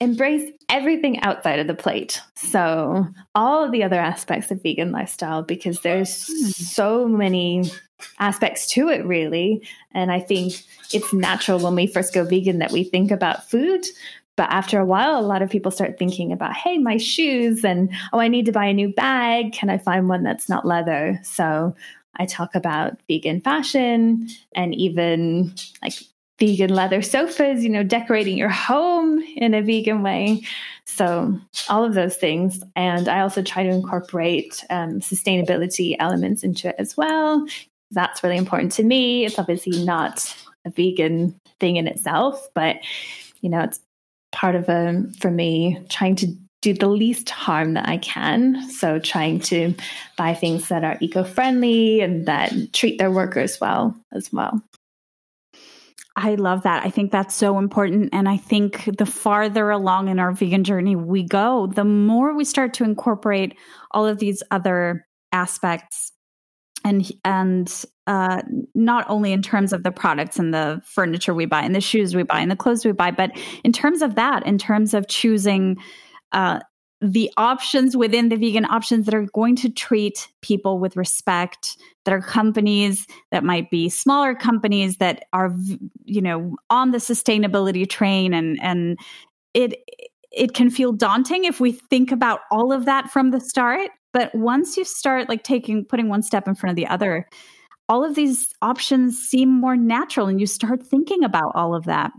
embrace everything outside of the plate. So, all of the other aspects of vegan lifestyle, because there's so many aspects to it, really. And I think it's natural when we first go vegan that we think about food. But after a while, a lot of people start thinking about, hey, my shoes, and oh, I need to buy a new bag. Can I find one that's not leather? So, I talk about vegan fashion and even like vegan leather sofas, you know, decorating your home in a vegan way. So, all of those things. And I also try to incorporate um, sustainability elements into it as well. That's really important to me. It's obviously not a vegan thing in itself, but, you know, it's part of a, um, for me, trying to do the least harm that I can. So, trying to buy things that are eco friendly and that treat their workers well as well. I love that. I think that's so important. And I think the farther along in our vegan journey we go, the more we start to incorporate all of these other aspects and and uh, not only in terms of the products and the furniture we buy and the shoes we buy and the clothes we buy, but in terms of that, in terms of choosing uh, the options within the vegan options that are going to treat people with respect that are companies that might be smaller companies that are you know on the sustainability train and and it it can feel daunting if we think about all of that from the start. But once you start like taking putting one step in front of the other all of these options seem more natural and you start thinking about all of that.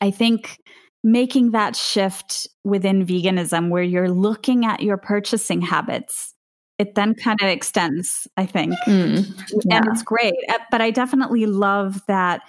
I think making that shift within veganism where you're looking at your purchasing habits. It then kind of extends i think. Mm, yeah. and it's great. Uh, but i definitely love that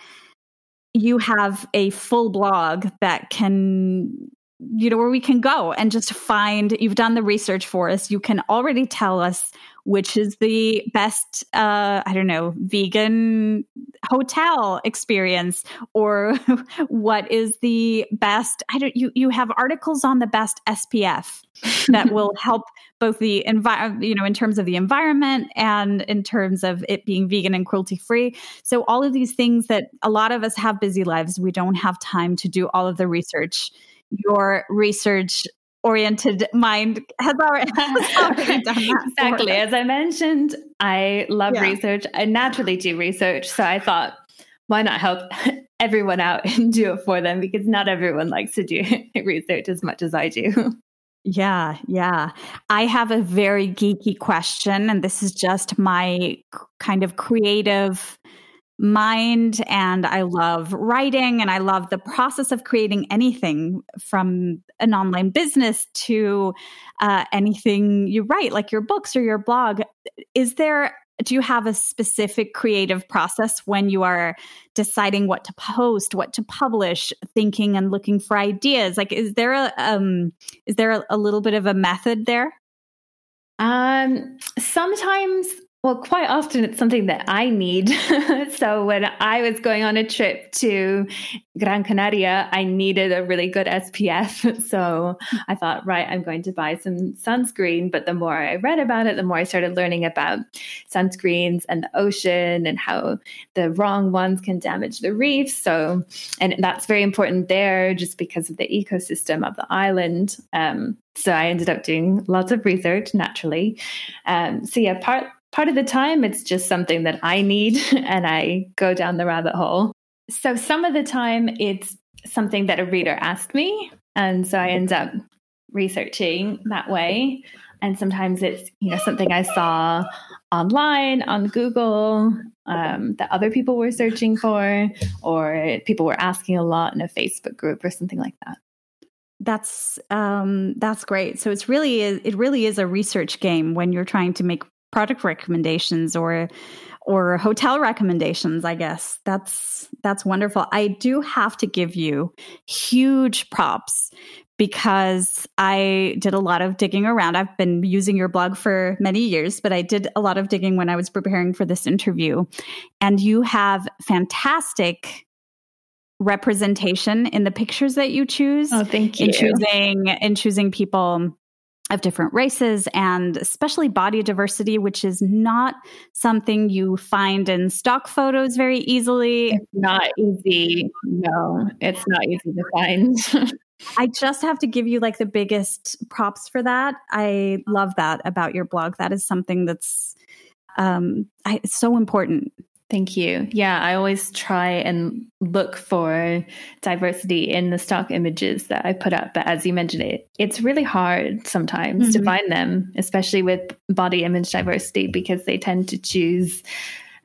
you have a full blog that can you know where we can go and just find you've done the research for us. You can already tell us which is the best uh, i don't know vegan hotel experience or what is the best i don't you you have articles on the best spf that will help both the environment you know in terms of the environment and in terms of it being vegan and cruelty free so all of these things that a lot of us have busy lives we don't have time to do all of the research your research oriented mind has already, has already done that. exactly. As I mentioned, I love yeah. research. I naturally do research. So I thought, why not help everyone out and do it for them? Because not everyone likes to do research as much as I do. Yeah, yeah. I have a very geeky question, and this is just my kind of creative mind and I love writing and I love the process of creating anything from an online business to uh, anything you write, like your books or your blog. Is there, do you have a specific creative process when you are deciding what to post, what to publish, thinking and looking for ideas? Like, is there a, um, is there a, a little bit of a method there? Um, sometimes well, quite often it's something that I need. so when I was going on a trip to Gran Canaria, I needed a really good SPF. So I thought, right, I'm going to buy some sunscreen. But the more I read about it, the more I started learning about sunscreens and the ocean and how the wrong ones can damage the reefs. So, and that's very important there just because of the ecosystem of the island. Um, so I ended up doing lots of research naturally. Um, so yeah, part part of the time it's just something that I need and I go down the rabbit hole. So some of the time it's something that a reader asked me. And so I end up researching that way. And sometimes it's, you know, something I saw online on Google um, that other people were searching for, or people were asking a lot in a Facebook group or something like that that's um that's great so it's really it really is a research game when you're trying to make product recommendations or or hotel recommendations i guess. That's that's wonderful. I do have to give you huge props because i did a lot of digging around. I've been using your blog for many years but i did a lot of digging when i was preparing for this interview. And you have fantastic representation in the pictures that you choose oh thank you. in choosing in choosing people of different races and especially body diversity, which is not something you find in stock photos very easily. It's not easy. No, it's not easy to find. I just have to give you like the biggest props for that. I love that about your blog. That is something that's um, I, so important. Thank you. Yeah, I always try and look for diversity in the stock images that I put up. But as you mentioned, it it's really hard sometimes mm-hmm. to find them, especially with body image diversity, because they tend to choose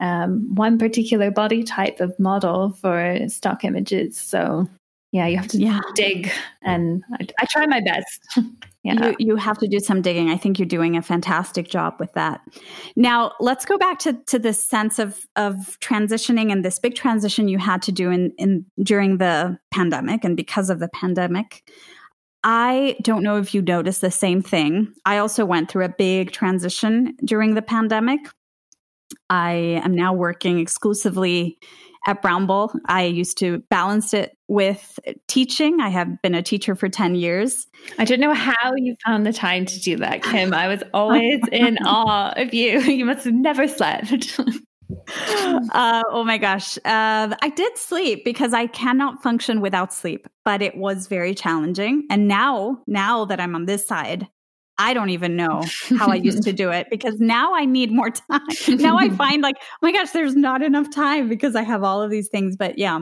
um, one particular body type of model for stock images. So yeah, you have to yeah. dig, and I, I try my best. yeah. You, you have to do some digging. I think you're doing a fantastic job with that. Now, let's go back to, to this sense of, of transitioning and this big transition you had to do in, in during the pandemic and because of the pandemic. I don't know if you noticed the same thing. I also went through a big transition during the pandemic. I am now working exclusively at Brownble. I used to balance it with teaching. I have been a teacher for 10 years. I don't know how you found the time to do that, Kim. I was always in awe of you. You must have never slept. uh, oh my gosh. Uh, I did sleep because I cannot function without sleep, but it was very challenging. And now, now that I'm on this side, I don't even know how I used to do it because now I need more time. now I find like, oh my gosh, there's not enough time because I have all of these things. But yeah,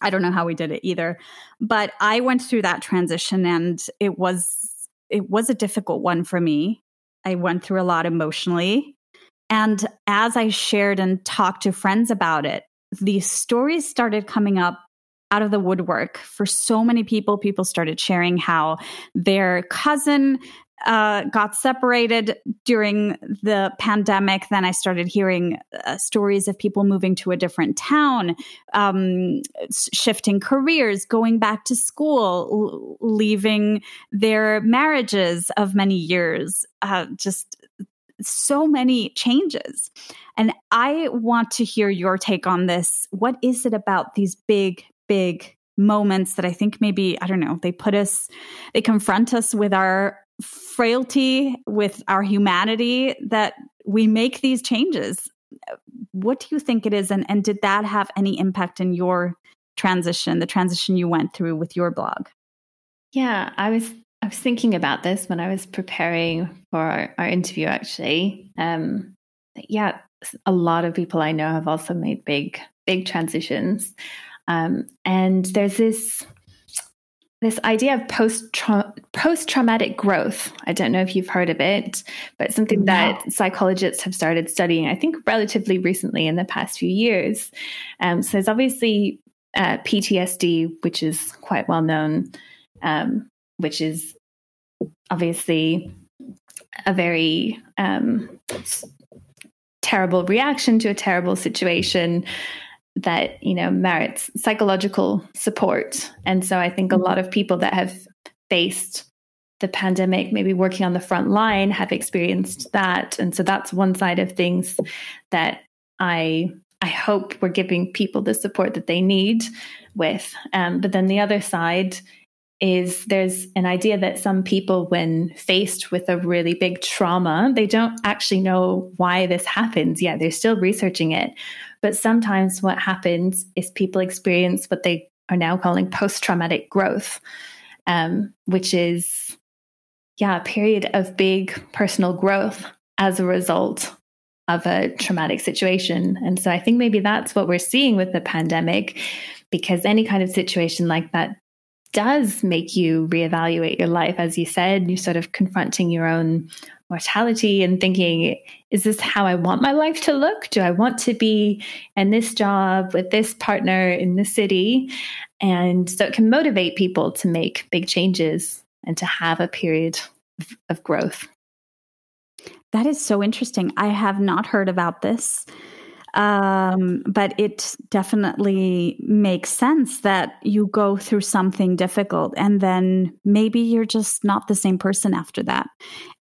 I don't know how we did it either. But I went through that transition and it was it was a difficult one for me. I went through a lot emotionally. And as I shared and talked to friends about it, these stories started coming up out of the woodwork for so many people. People started sharing how their cousin uh, got separated during the pandemic, then I started hearing uh, stories of people moving to a different town, um, shifting careers, going back to school, l- leaving their marriages of many years, uh, just so many changes. And I want to hear your take on this. What is it about these big, big moments that I think maybe, I don't know, they put us, they confront us with our frailty, with our humanity that we make these changes. What do you think it is? And, and did that have any impact in your transition, the transition you went through with your blog? Yeah, I was I was thinking about this when I was preparing for our, our interview actually. Um, yeah, a lot of people I know have also made big big transitions. Um, and there's this this idea of post post traumatic growth. I don't know if you've heard of it, but something that psychologists have started studying. I think relatively recently in the past few years. Um, so there's obviously uh, PTSD, which is quite well known, um, which is obviously a very um, terrible reaction to a terrible situation that you know merits psychological support and so i think a lot of people that have faced the pandemic maybe working on the front line have experienced that and so that's one side of things that i i hope we're giving people the support that they need with um, but then the other side is there's an idea that some people, when faced with a really big trauma, they don't actually know why this happens. yet. they're still researching it. But sometimes what happens is people experience what they are now calling post traumatic growth, um, which is, yeah, a period of big personal growth as a result of a traumatic situation. And so I think maybe that's what we're seeing with the pandemic, because any kind of situation like that does make you reevaluate your life. As you said, you're sort of confronting your own mortality and thinking, is this how I want my life to look? Do I want to be in this job with this partner in this city? And so it can motivate people to make big changes and to have a period of, of growth. That is so interesting. I have not heard about this. Um, but it definitely makes sense that you go through something difficult and then maybe you're just not the same person after that.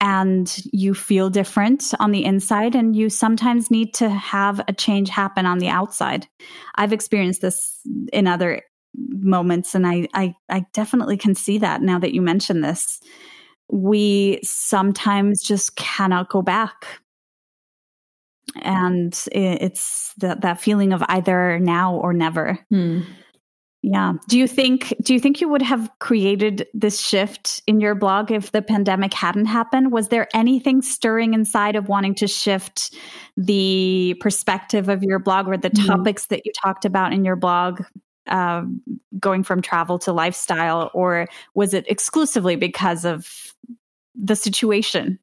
And you feel different on the inside, and you sometimes need to have a change happen on the outside. I've experienced this in other moments, and I, I, I definitely can see that now that you mention this. We sometimes just cannot go back and it's that that feeling of either now or never. Hmm. Yeah. Do you think do you think you would have created this shift in your blog if the pandemic hadn't happened? Was there anything stirring inside of wanting to shift the perspective of your blog or the mm-hmm. topics that you talked about in your blog uh, going from travel to lifestyle or was it exclusively because of the situation?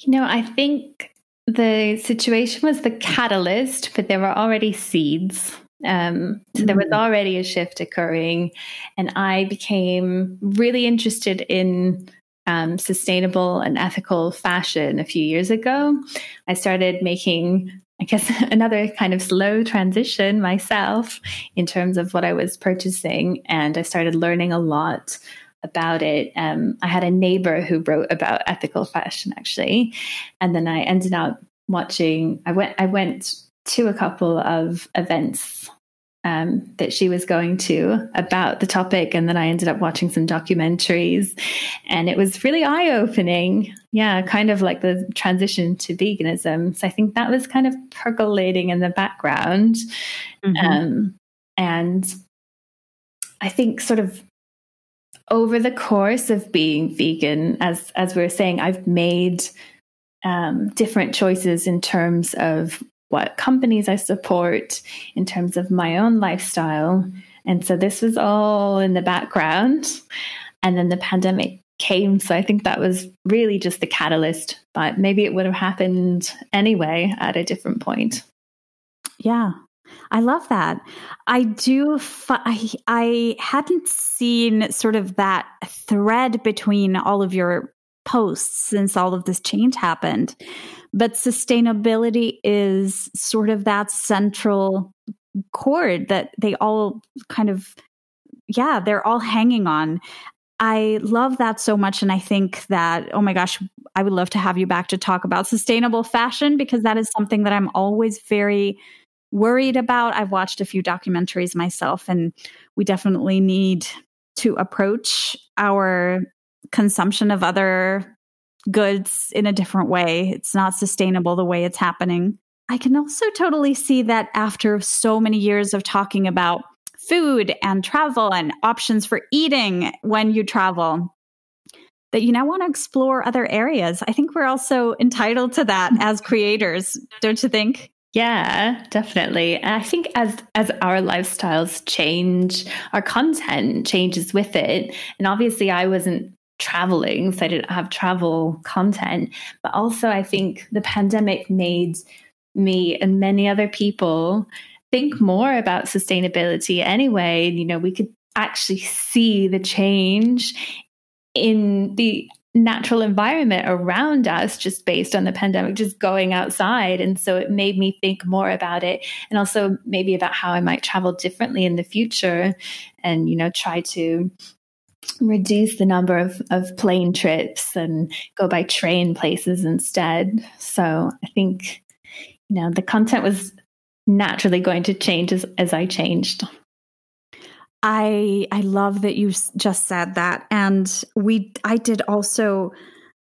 You know, I think the situation was the catalyst, but there were already seeds um, so there was mm. already a shift occurring, and I became really interested in um, sustainable and ethical fashion a few years ago. I started making, I guess, another kind of slow transition myself in terms of what I was purchasing, and I started learning a lot about it. Um, I had a neighbor who wrote about ethical fashion actually, and then I ended up watching. I went. I went to a couple of events um, that she was going to about the topic. And then I ended up watching some documentaries and it was really eye opening. Yeah, kind of like the transition to veganism. So I think that was kind of percolating in the background. Mm-hmm. Um, and I think sort of over the course of being vegan, as as we were saying, I've made um, different choices in terms of what companies I support in terms of my own lifestyle. And so this was all in the background. And then the pandemic came. So I think that was really just the catalyst, but maybe it would have happened anyway at a different point. Yeah. I love that. I do. I, I hadn't seen sort of that thread between all of your posts since all of this change happened. But sustainability is sort of that central chord that they all kind of, yeah, they're all hanging on. I love that so much. And I think that, oh my gosh, I would love to have you back to talk about sustainable fashion because that is something that I'm always very worried about. I've watched a few documentaries myself, and we definitely need to approach our consumption of other goods in a different way. It's not sustainable the way it's happening. I can also totally see that after so many years of talking about food and travel and options for eating when you travel, that you now want to explore other areas. I think we're also entitled to that hmm. as creators, don't you think? Yeah, definitely. And I think as as our lifestyles change, our content changes with it. And obviously I wasn't traveling, so I didn't have travel content. But also, I think the pandemic made me and many other people think more about sustainability anyway. You know, we could actually see the change in the natural environment around us just based on the pandemic, just going outside. And so it made me think more about it and also maybe about how I might travel differently in the future and, you know, try to reduce the number of, of plane trips and go by train places instead. So I think, you know, the content was naturally going to change as, as I changed. I I love that you just said that and we I did also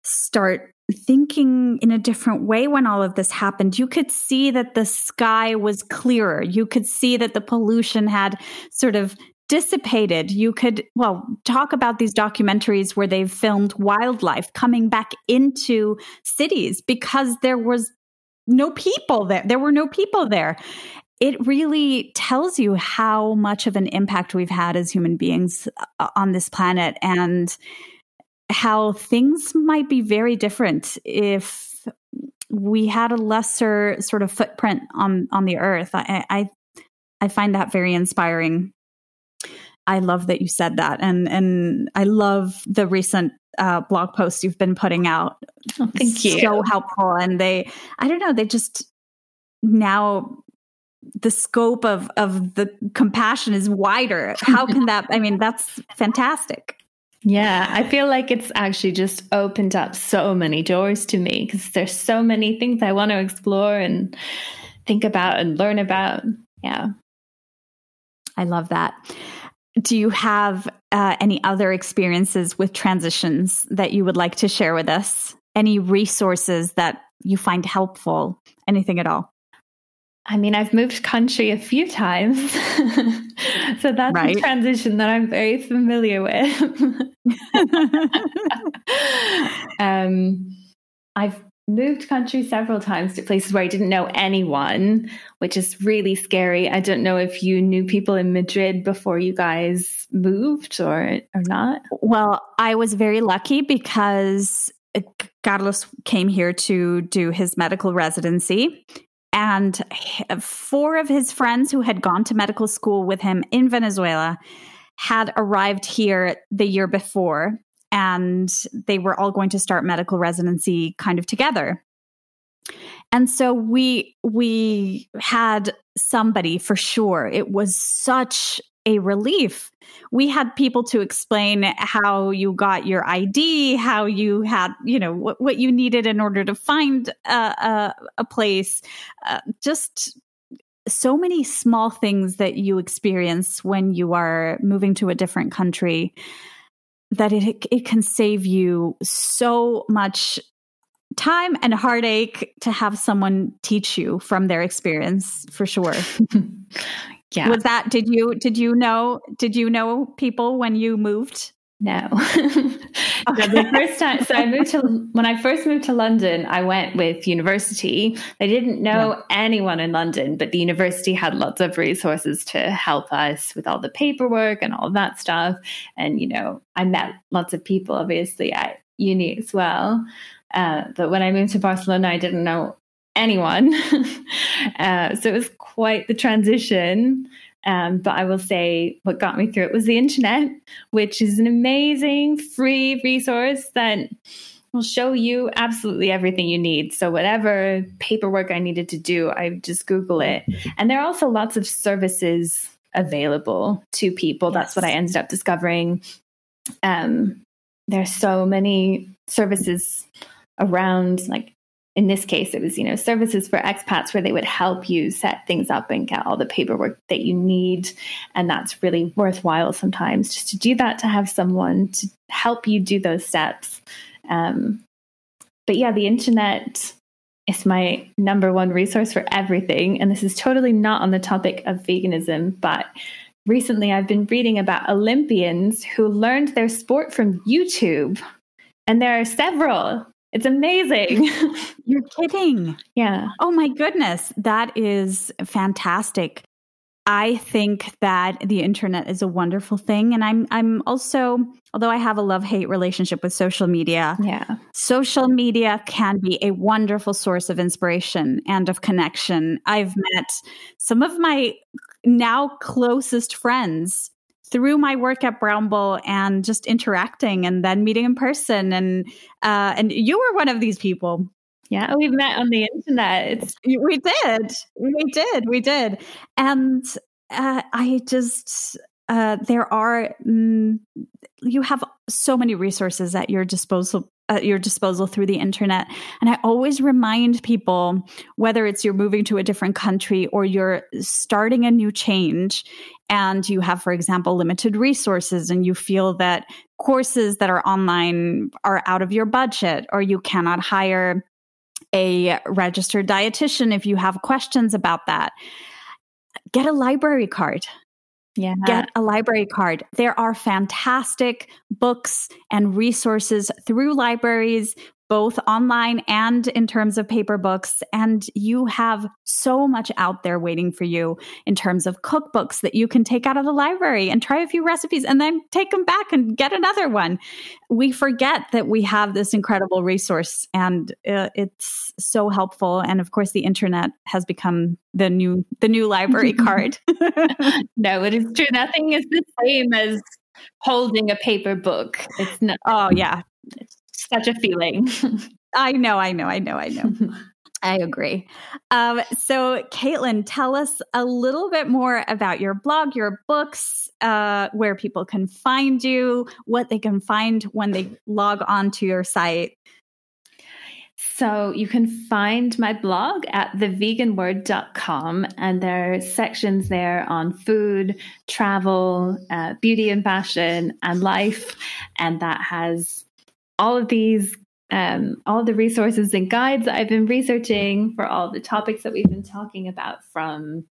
start thinking in a different way when all of this happened. You could see that the sky was clearer. You could see that the pollution had sort of dissipated. You could, well, talk about these documentaries where they've filmed wildlife coming back into cities because there was no people there. There were no people there. It really tells you how much of an impact we've had as human beings uh, on this planet and how things might be very different if we had a lesser sort of footprint on on the earth. I I, I find that very inspiring. I love that you said that, and and I love the recent uh, blog posts you've been putting out. Oh, thank you. So helpful, and they, I don't know, they just now the scope of of the compassion is wider. How can that? I mean, that's fantastic. Yeah, I feel like it's actually just opened up so many doors to me because there's so many things I want to explore and think about and learn about. Yeah. I love that. Do you have uh, any other experiences with transitions that you would like to share with us? Any resources that you find helpful? Anything at all? I mean, I've moved country a few times. so that's right. a transition that I'm very familiar with. um, I've moved country several times to places where I didn't know anyone, which is really scary. I don't know if you knew people in Madrid before you guys moved or or not. Well, I was very lucky because Carlos came here to do his medical residency. And four of his friends who had gone to medical school with him in Venezuela had arrived here the year before and they were all going to start medical residency kind of together. And so we we had somebody for sure. It was such a relief. We had people to explain how you got your ID, how you had, you know, what, what you needed in order to find a, a, place. Uh, just so many small things that you experience when you are moving to a different country that it it can save you so much time and heartache to have someone teach you from their experience for sure. yeah. Was that did you did you know did you know people when you moved? No. okay. the first time, so I moved to, when I first moved to London, I went with university. I didn't know yeah. anyone in London, but the university had lots of resources to help us with all the paperwork and all that stuff. And, you know, I met lots of people, obviously, at uni as well. Uh, but when I moved to Barcelona, I didn't know anyone. uh, so it was quite the transition. Um, but I will say what got me through it was the internet, which is an amazing free resource that will show you absolutely everything you need. So whatever paperwork I needed to do, I just Google it. And there are also lots of services available to people. Yes. That's what I ended up discovering. Um, there's so many services around like in this case, it was, you know, services for expats where they would help you set things up and get all the paperwork that you need. And that's really worthwhile sometimes just to do that, to have someone to help you do those steps. Um, but yeah, the internet is my number one resource for everything. And this is totally not on the topic of veganism, but recently I've been reading about Olympians who learned their sport from YouTube. And there are several it's amazing. You're kidding. Yeah. Oh my goodness. That is fantastic. I think that the internet is a wonderful thing and I'm I'm also although I have a love-hate relationship with social media. Yeah. Social media can be a wonderful source of inspiration and of connection. I've met some of my now closest friends through my work at Brownble and just interacting and then meeting in person and uh, and you were one of these people. Yeah, we've met on the internet. We did, we did, we did, and uh, I just uh, there are mm, you have so many resources at your disposal at your disposal through the internet. And I always remind people, whether it's you're moving to a different country or you're starting a new change, and you have, for example, limited resources, and you feel that courses that are online are out of your budget, or you cannot hire a registered dietitian if you have questions about that. Get a library card. Yeah. Get a library card. There are fantastic books and resources through libraries both online and in terms of paper books. And you have so much out there waiting for you in terms of cookbooks that you can take out of the library and try a few recipes and then take them back and get another one. We forget that we have this incredible resource and uh, it's so helpful. And of course, the internet has become the new the new library card. no, it is true. Nothing is the same as holding a paper book. It's not. Oh yeah, it's such a feeling. I know, I know, I know, I know. I agree. Um, so, Caitlin, tell us a little bit more about your blog, your books, uh, where people can find you, what they can find when they log on to your site. So, you can find my blog at theveganword.com, and there are sections there on food, travel, uh, beauty and fashion, and life. And that has all of these um, all the resources and guides that I've been researching for all the topics that we've been talking about from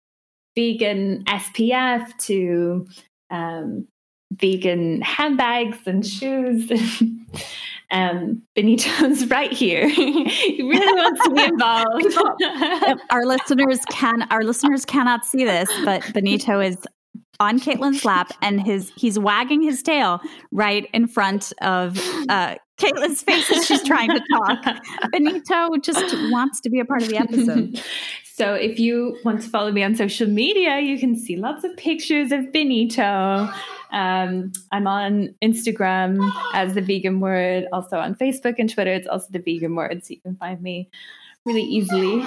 vegan SPF to um, vegan handbags and shoes. um, Benito's right here. he really wants to be involved. our listeners can our listeners cannot see this, but Benito is on Caitlin's lap and his he's wagging his tail right in front of uh, Caitlin's face as she's trying to talk. Benito just wants to be a part of the episode. So if you want to follow me on social media, you can see lots of pictures of Benito. Um, I'm on Instagram as the vegan word, also on Facebook and Twitter. It's also the vegan word, so you can find me really easily.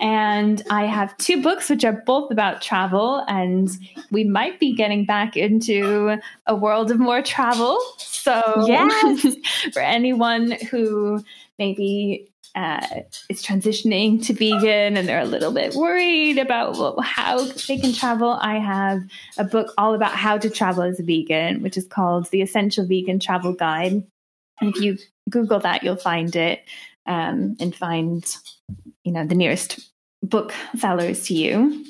and I have two books which are both about travel, and we might be getting back into a world of more travel. So, yes. for anyone who maybe uh, is transitioning to vegan and they're a little bit worried about how they can travel, I have a book all about how to travel as a vegan, which is called The Essential Vegan Travel Guide. And if you Google that, you'll find it um, and find, you know, the nearest book sellers to you.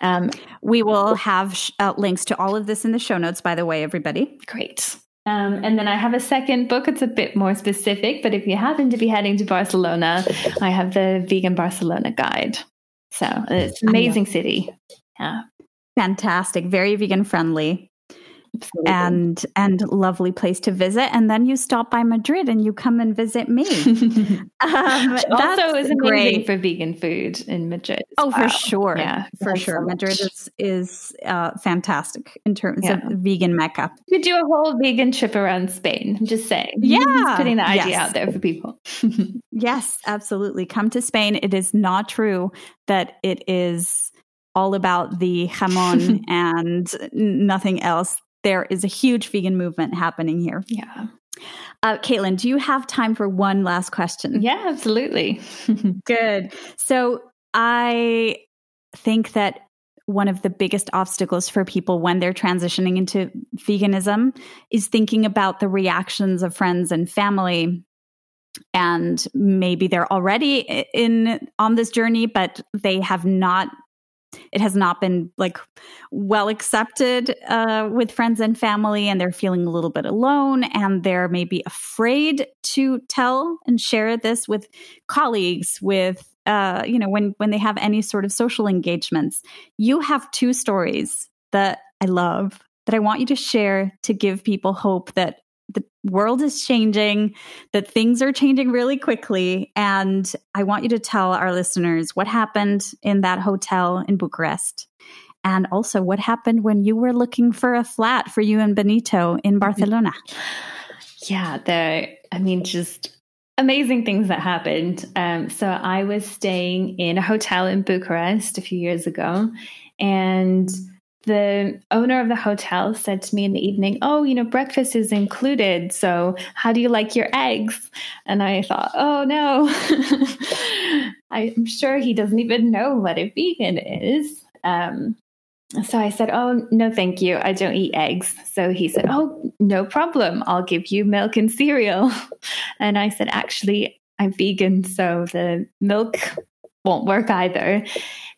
Um, we will have sh- uh, links to all of this in the show notes, by the way, everybody. Great. Um, and then I have a second book. It's a bit more specific, but if you happen to be heading to Barcelona, I have the Vegan Barcelona Guide. So it's an amazing city. Yeah. Fantastic. Very vegan friendly. Absolutely. and and lovely place to visit. And then you stop by Madrid and you come and visit me. um, also is amazing great. for vegan food in Madrid. Oh, well. for sure, yeah, for sure. Madrid is is uh, fantastic in terms yeah. of vegan mecca. You could do a whole vegan trip around Spain. I'm just saying, yeah, just putting the idea yes. out there for people. yes, absolutely. Come to Spain. It is not true that it is all about the jamon and nothing else there is a huge vegan movement happening here. Yeah. Uh, Caitlin, do you have time for one last question? Yeah, absolutely. Good. So I think that one of the biggest obstacles for people when they're transitioning into veganism is thinking about the reactions of friends and family and maybe they're already in on this journey but they have not it has not been like well accepted uh, with friends and family and they're feeling a little bit alone and they're maybe afraid to tell and share this with colleagues with uh, you know when when they have any sort of social engagements. You have two stories that i love that i want you to share to give people hope that the world is changing, that things are changing really quickly. And I want you to tell our listeners what happened in that hotel in Bucharest. And also, what happened when you were looking for a flat for you and Benito in mm-hmm. Barcelona? Yeah, there, I mean, just amazing things that happened. Um, so, I was staying in a hotel in Bucharest a few years ago, and the owner of the hotel said to me in the evening, Oh, you know, breakfast is included. So how do you like your eggs? And I thought, Oh, no. I'm sure he doesn't even know what a vegan is. Um, so I said, Oh, no, thank you. I don't eat eggs. So he said, Oh, no problem. I'll give you milk and cereal. And I said, Actually, I'm vegan. So the milk won't work either.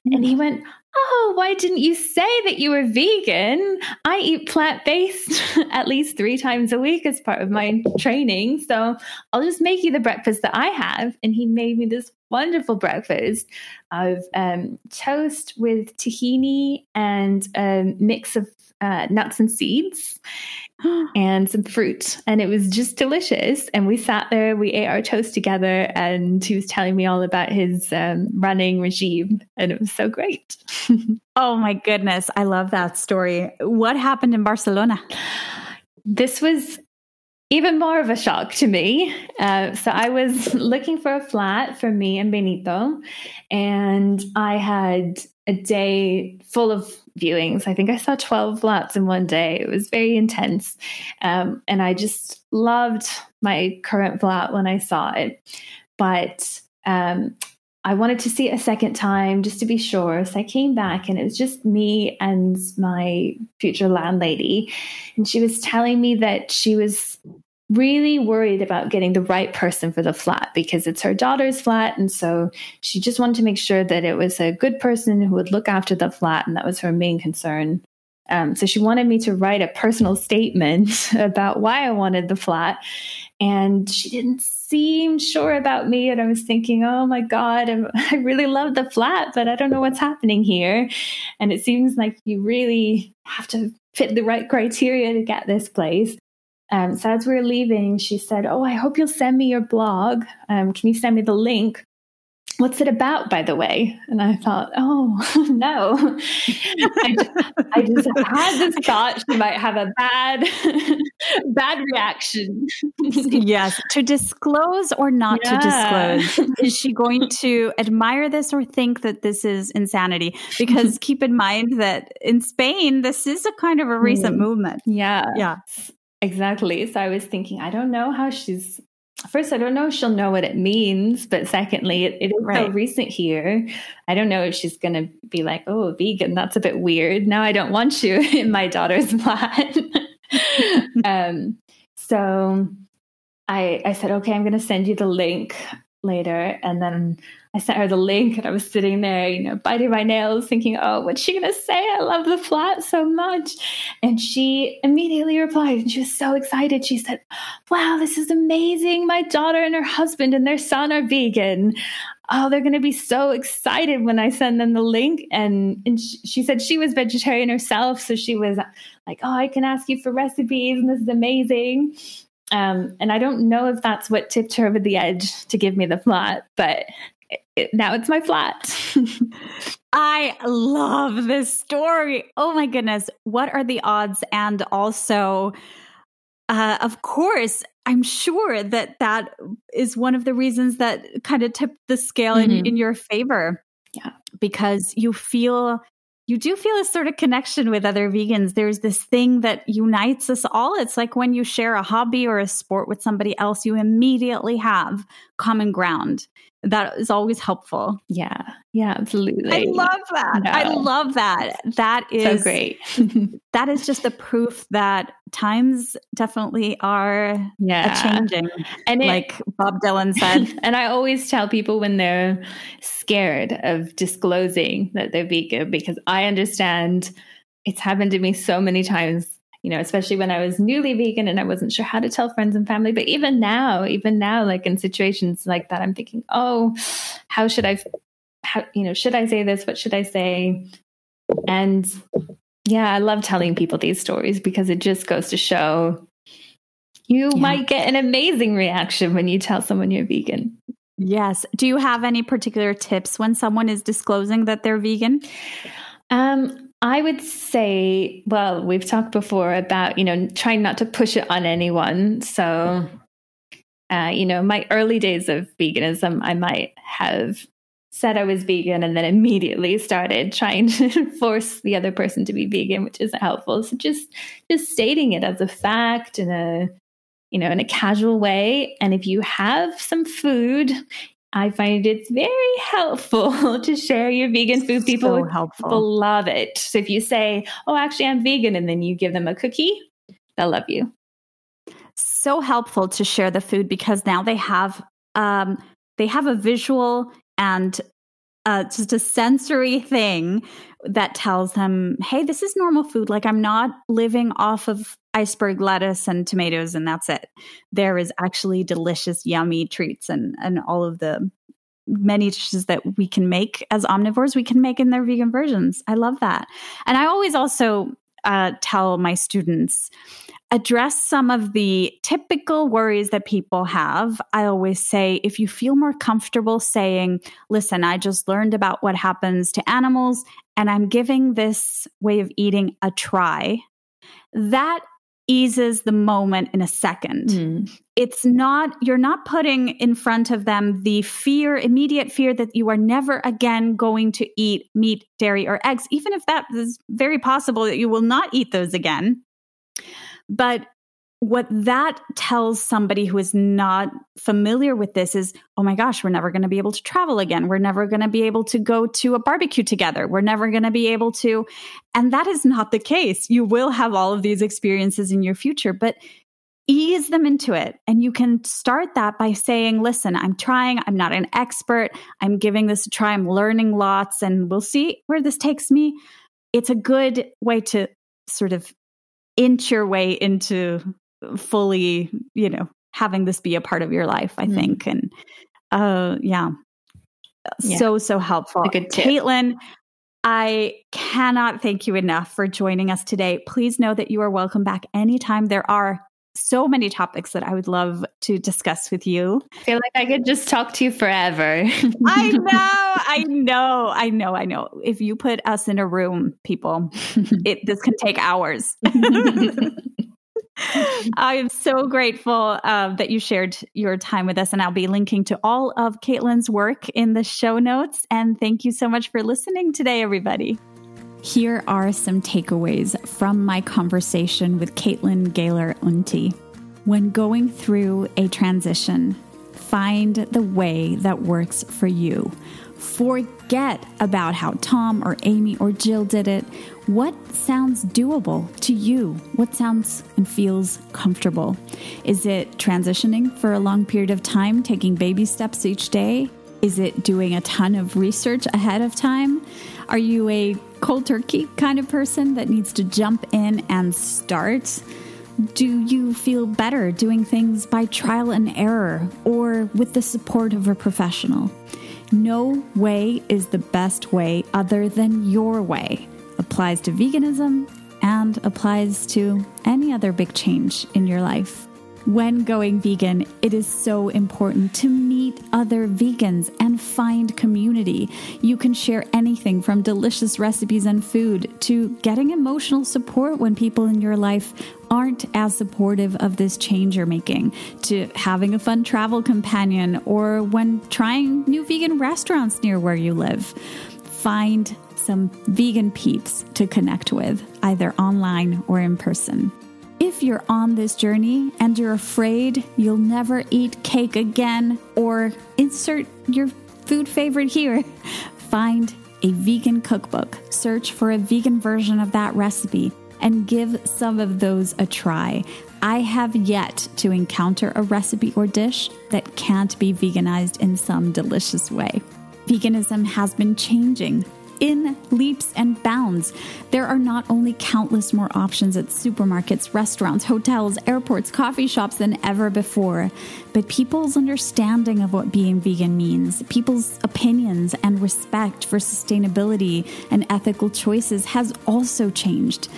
And he went, Oh, why didn't you say that you were vegan? I eat plant based at least three times a week as part of my training. So I'll just make you the breakfast that I have. And he made me this wonderful breakfast of um, toast with tahini and a mix of uh, nuts and seeds and some fruit. And it was just delicious. And we sat there, we ate our toast together, and he was telling me all about his um, running regime. And it was so great. oh my goodness. I love that story. What happened in Barcelona? This was even more of a shock to me. Uh, so I was looking for a flat for me and Benito, and I had a day full of viewings. I think I saw 12 flats in one day. It was very intense. Um, and I just loved my current flat when I saw it. But um, I wanted to see it a second time just to be sure. So I came back and it was just me and my future landlady. And she was telling me that she was really worried about getting the right person for the flat because it's her daughter's flat. And so she just wanted to make sure that it was a good person who would look after the flat. And that was her main concern. Um, so she wanted me to write a personal statement about why I wanted the flat. And she didn't seem sure about me. And I was thinking, oh my God, I'm, i really love the flat, but I don't know what's happening here. And it seems like you really have to fit the right criteria to get this place. Um, so as we were leaving, she said, Oh, I hope you'll send me your blog. Um, can you send me the link? What's it about, by the way? And I thought, oh, no. I, just, I just had this thought she might have a bad, bad reaction. yes. To disclose or not yeah. to disclose? Is she going to admire this or think that this is insanity? Because keep in mind that in Spain, this is a kind of a recent mm. movement. Yeah. Yeah. Exactly. So I was thinking, I don't know how she's. First, I don't know if she'll know what it means, but secondly, it, it is right. so recent here. I don't know if she's going to be like, "Oh, vegan, that's a bit weird." Now I don't want you in my daughter's flat. um, so I I said, "Okay, I'm going to send you the link later," and then I sent her the link and I was sitting there, you know, biting my nails, thinking, oh, what's she going to say? I love the flat so much. And she immediately replied and she was so excited. She said, wow, this is amazing. My daughter and her husband and their son are vegan. Oh, they're going to be so excited when I send them the link. And, and she, she said she was vegetarian herself. So she was like, oh, I can ask you for recipes and this is amazing. Um, and I don't know if that's what tipped her over the edge to give me the flat, but now it's my flat. I love this story. Oh my goodness. What are the odds? And also, uh, of course, I'm sure that that is one of the reasons that kind of tipped the scale mm-hmm. in, in your favor. Yeah. Because you feel you do feel a sort of connection with other vegans. There's this thing that unites us all. It's like when you share a hobby or a sport with somebody else, you immediately have common ground that is always helpful. Yeah. Yeah, absolutely. I love that. No. I love that. That is so great. that is just the proof that times definitely are yeah. changing. And it, like Bob Dylan said. and I always tell people when they're scared of disclosing that they're vegan because I understand it's happened to me so many times you know, especially when I was newly vegan and I wasn't sure how to tell friends and family. But even now, even now, like in situations like that, I'm thinking, oh, how should I, how, you know, should I say this? What should I say? And yeah, I love telling people these stories because it just goes to show you yeah. might get an amazing reaction when you tell someone you're vegan. Yes. Do you have any particular tips when someone is disclosing that they're vegan? Um, I would say, well, we've talked before about, you know, trying not to push it on anyone. So, uh, you know, my early days of veganism, I might have said I was vegan and then immediately started trying to force the other person to be vegan, which isn't helpful. So just just stating it as a fact in a you know in a casual way. And if you have some food I find it's very helpful to share your vegan food. People, so helpful. people love it. So if you say, "Oh, actually, I'm vegan," and then you give them a cookie, they'll love you. So helpful to share the food because now they have um, they have a visual and uh, just a sensory thing that tells them, "Hey, this is normal food. Like I'm not living off of iceberg lettuce and tomatoes and that's it. There is actually delicious, yummy treats and and all of the many dishes that we can make as omnivores we can make in their vegan versions. I love that. And I always also uh, tell my students address some of the typical worries that people have. I always say if you feel more comfortable saying, listen, I just learned about what happens to animals and I'm giving this way of eating a try, that eases the moment in a second. Mm. It's not, you're not putting in front of them the fear, immediate fear that you are never again going to eat meat, dairy, or eggs, even if that is very possible that you will not eat those again. But what that tells somebody who is not familiar with this is oh my gosh we're never going to be able to travel again. We're never going to be able to go to a barbecue together. We're never going to be able to and that is not the case. You will have all of these experiences in your future but ease them into it. And you can start that by saying, listen, I'm trying, I'm not an expert, I'm giving this a try, I'm learning lots, and we'll see where this takes me. It's a good way to sort of inch your way into fully, you know, having this be a part of your life, I mm think. And uh yeah. yeah. So, so helpful. good Caitlin, I cannot thank you enough for joining us today. Please know that you are welcome back anytime. There are so many topics that I would love to discuss with you. I feel like I could just talk to you forever. I know, I know, I know, I know. If you put us in a room, people, it this can take hours. I am so grateful uh, that you shared your time with us, and I'll be linking to all of Caitlin's work in the show notes. And thank you so much for listening today, everybody. Here are some takeaways from my conversation with Caitlin Galer-Unti. When going through a transition, find the way that works for you. Forget about how Tom or Amy or Jill did it. What sounds doable to you? What sounds and feels comfortable? Is it transitioning for a long period of time, taking baby steps each day? Is it doing a ton of research ahead of time? Are you a cold turkey kind of person that needs to jump in and start? Do you feel better doing things by trial and error or with the support of a professional? No way is the best way other than your way. Applies to veganism and applies to any other big change in your life. When going vegan, it is so important to meet other vegans and find community. You can share anything from delicious recipes and food to getting emotional support when people in your life aren't as supportive of this change you're making, to having a fun travel companion, or when trying new vegan restaurants near where you live. Find some vegan peeps to connect with, either online or in person. If you're on this journey and you're afraid you'll never eat cake again, or insert your food favorite here, find a vegan cookbook, search for a vegan version of that recipe, and give some of those a try. I have yet to encounter a recipe or dish that can't be veganized in some delicious way. Veganism has been changing in leaps and bounds. There are not only countless more options at supermarkets, restaurants, hotels, airports, coffee shops than ever before, but people's understanding of what being vegan means, people's opinions and respect for sustainability and ethical choices has also changed.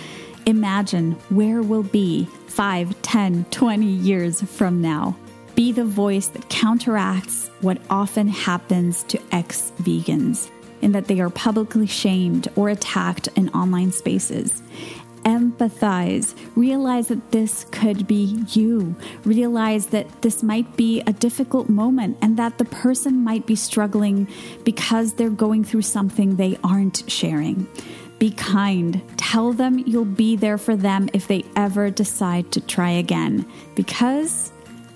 Imagine where we'll be 5, 10, 20 years from now. Be the voice that counteracts what often happens to ex vegans in that they are publicly shamed or attacked in online spaces. Empathize. Realize that this could be you. Realize that this might be a difficult moment and that the person might be struggling because they're going through something they aren't sharing. Be kind. Tell them you'll be there for them if they ever decide to try again, because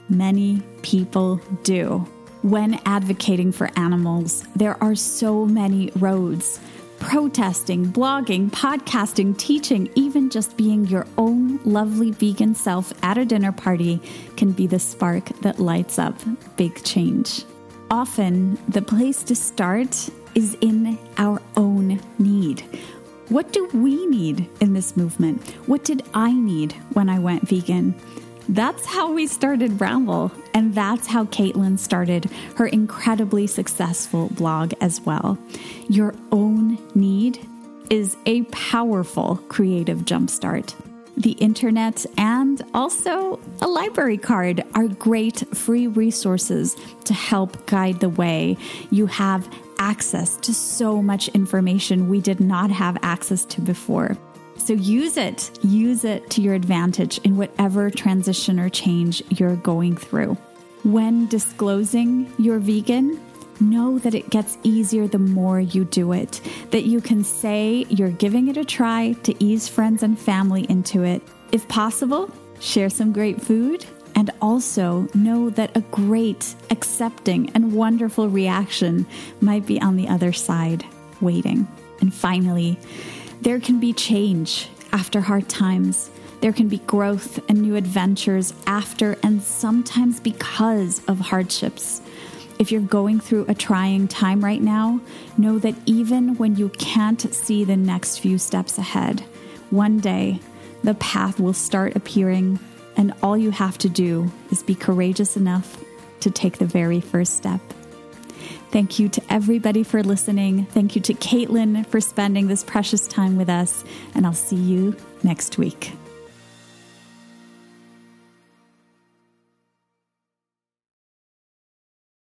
many people do. When advocating for animals, there are so many roads. Protesting, blogging, podcasting, teaching, even just being your own lovely vegan self at a dinner party can be the spark that lights up big change. Often, the place to start is in our own need. What do we need in this movement? What did I need when I went vegan? That's how we started Brownble, and that's how Caitlin started her incredibly successful blog as well. Your own need is a powerful creative jumpstart. The internet and also a library card are great free resources to help guide the way. You have access to so much information we did not have access to before. So use it, use it to your advantage in whatever transition or change you're going through. When disclosing you're vegan, know that it gets easier the more you do it, that you can say you're giving it a try to ease friends and family into it. If possible, share some great food and also know that a great, accepting, and wonderful reaction might be on the other side, waiting. And finally, there can be change after hard times. There can be growth and new adventures after and sometimes because of hardships. If you're going through a trying time right now, know that even when you can't see the next few steps ahead, one day the path will start appearing, and all you have to do is be courageous enough to take the very first step. Thank you to everybody for listening. Thank you to Caitlin for spending this precious time with us, and I'll see you next week.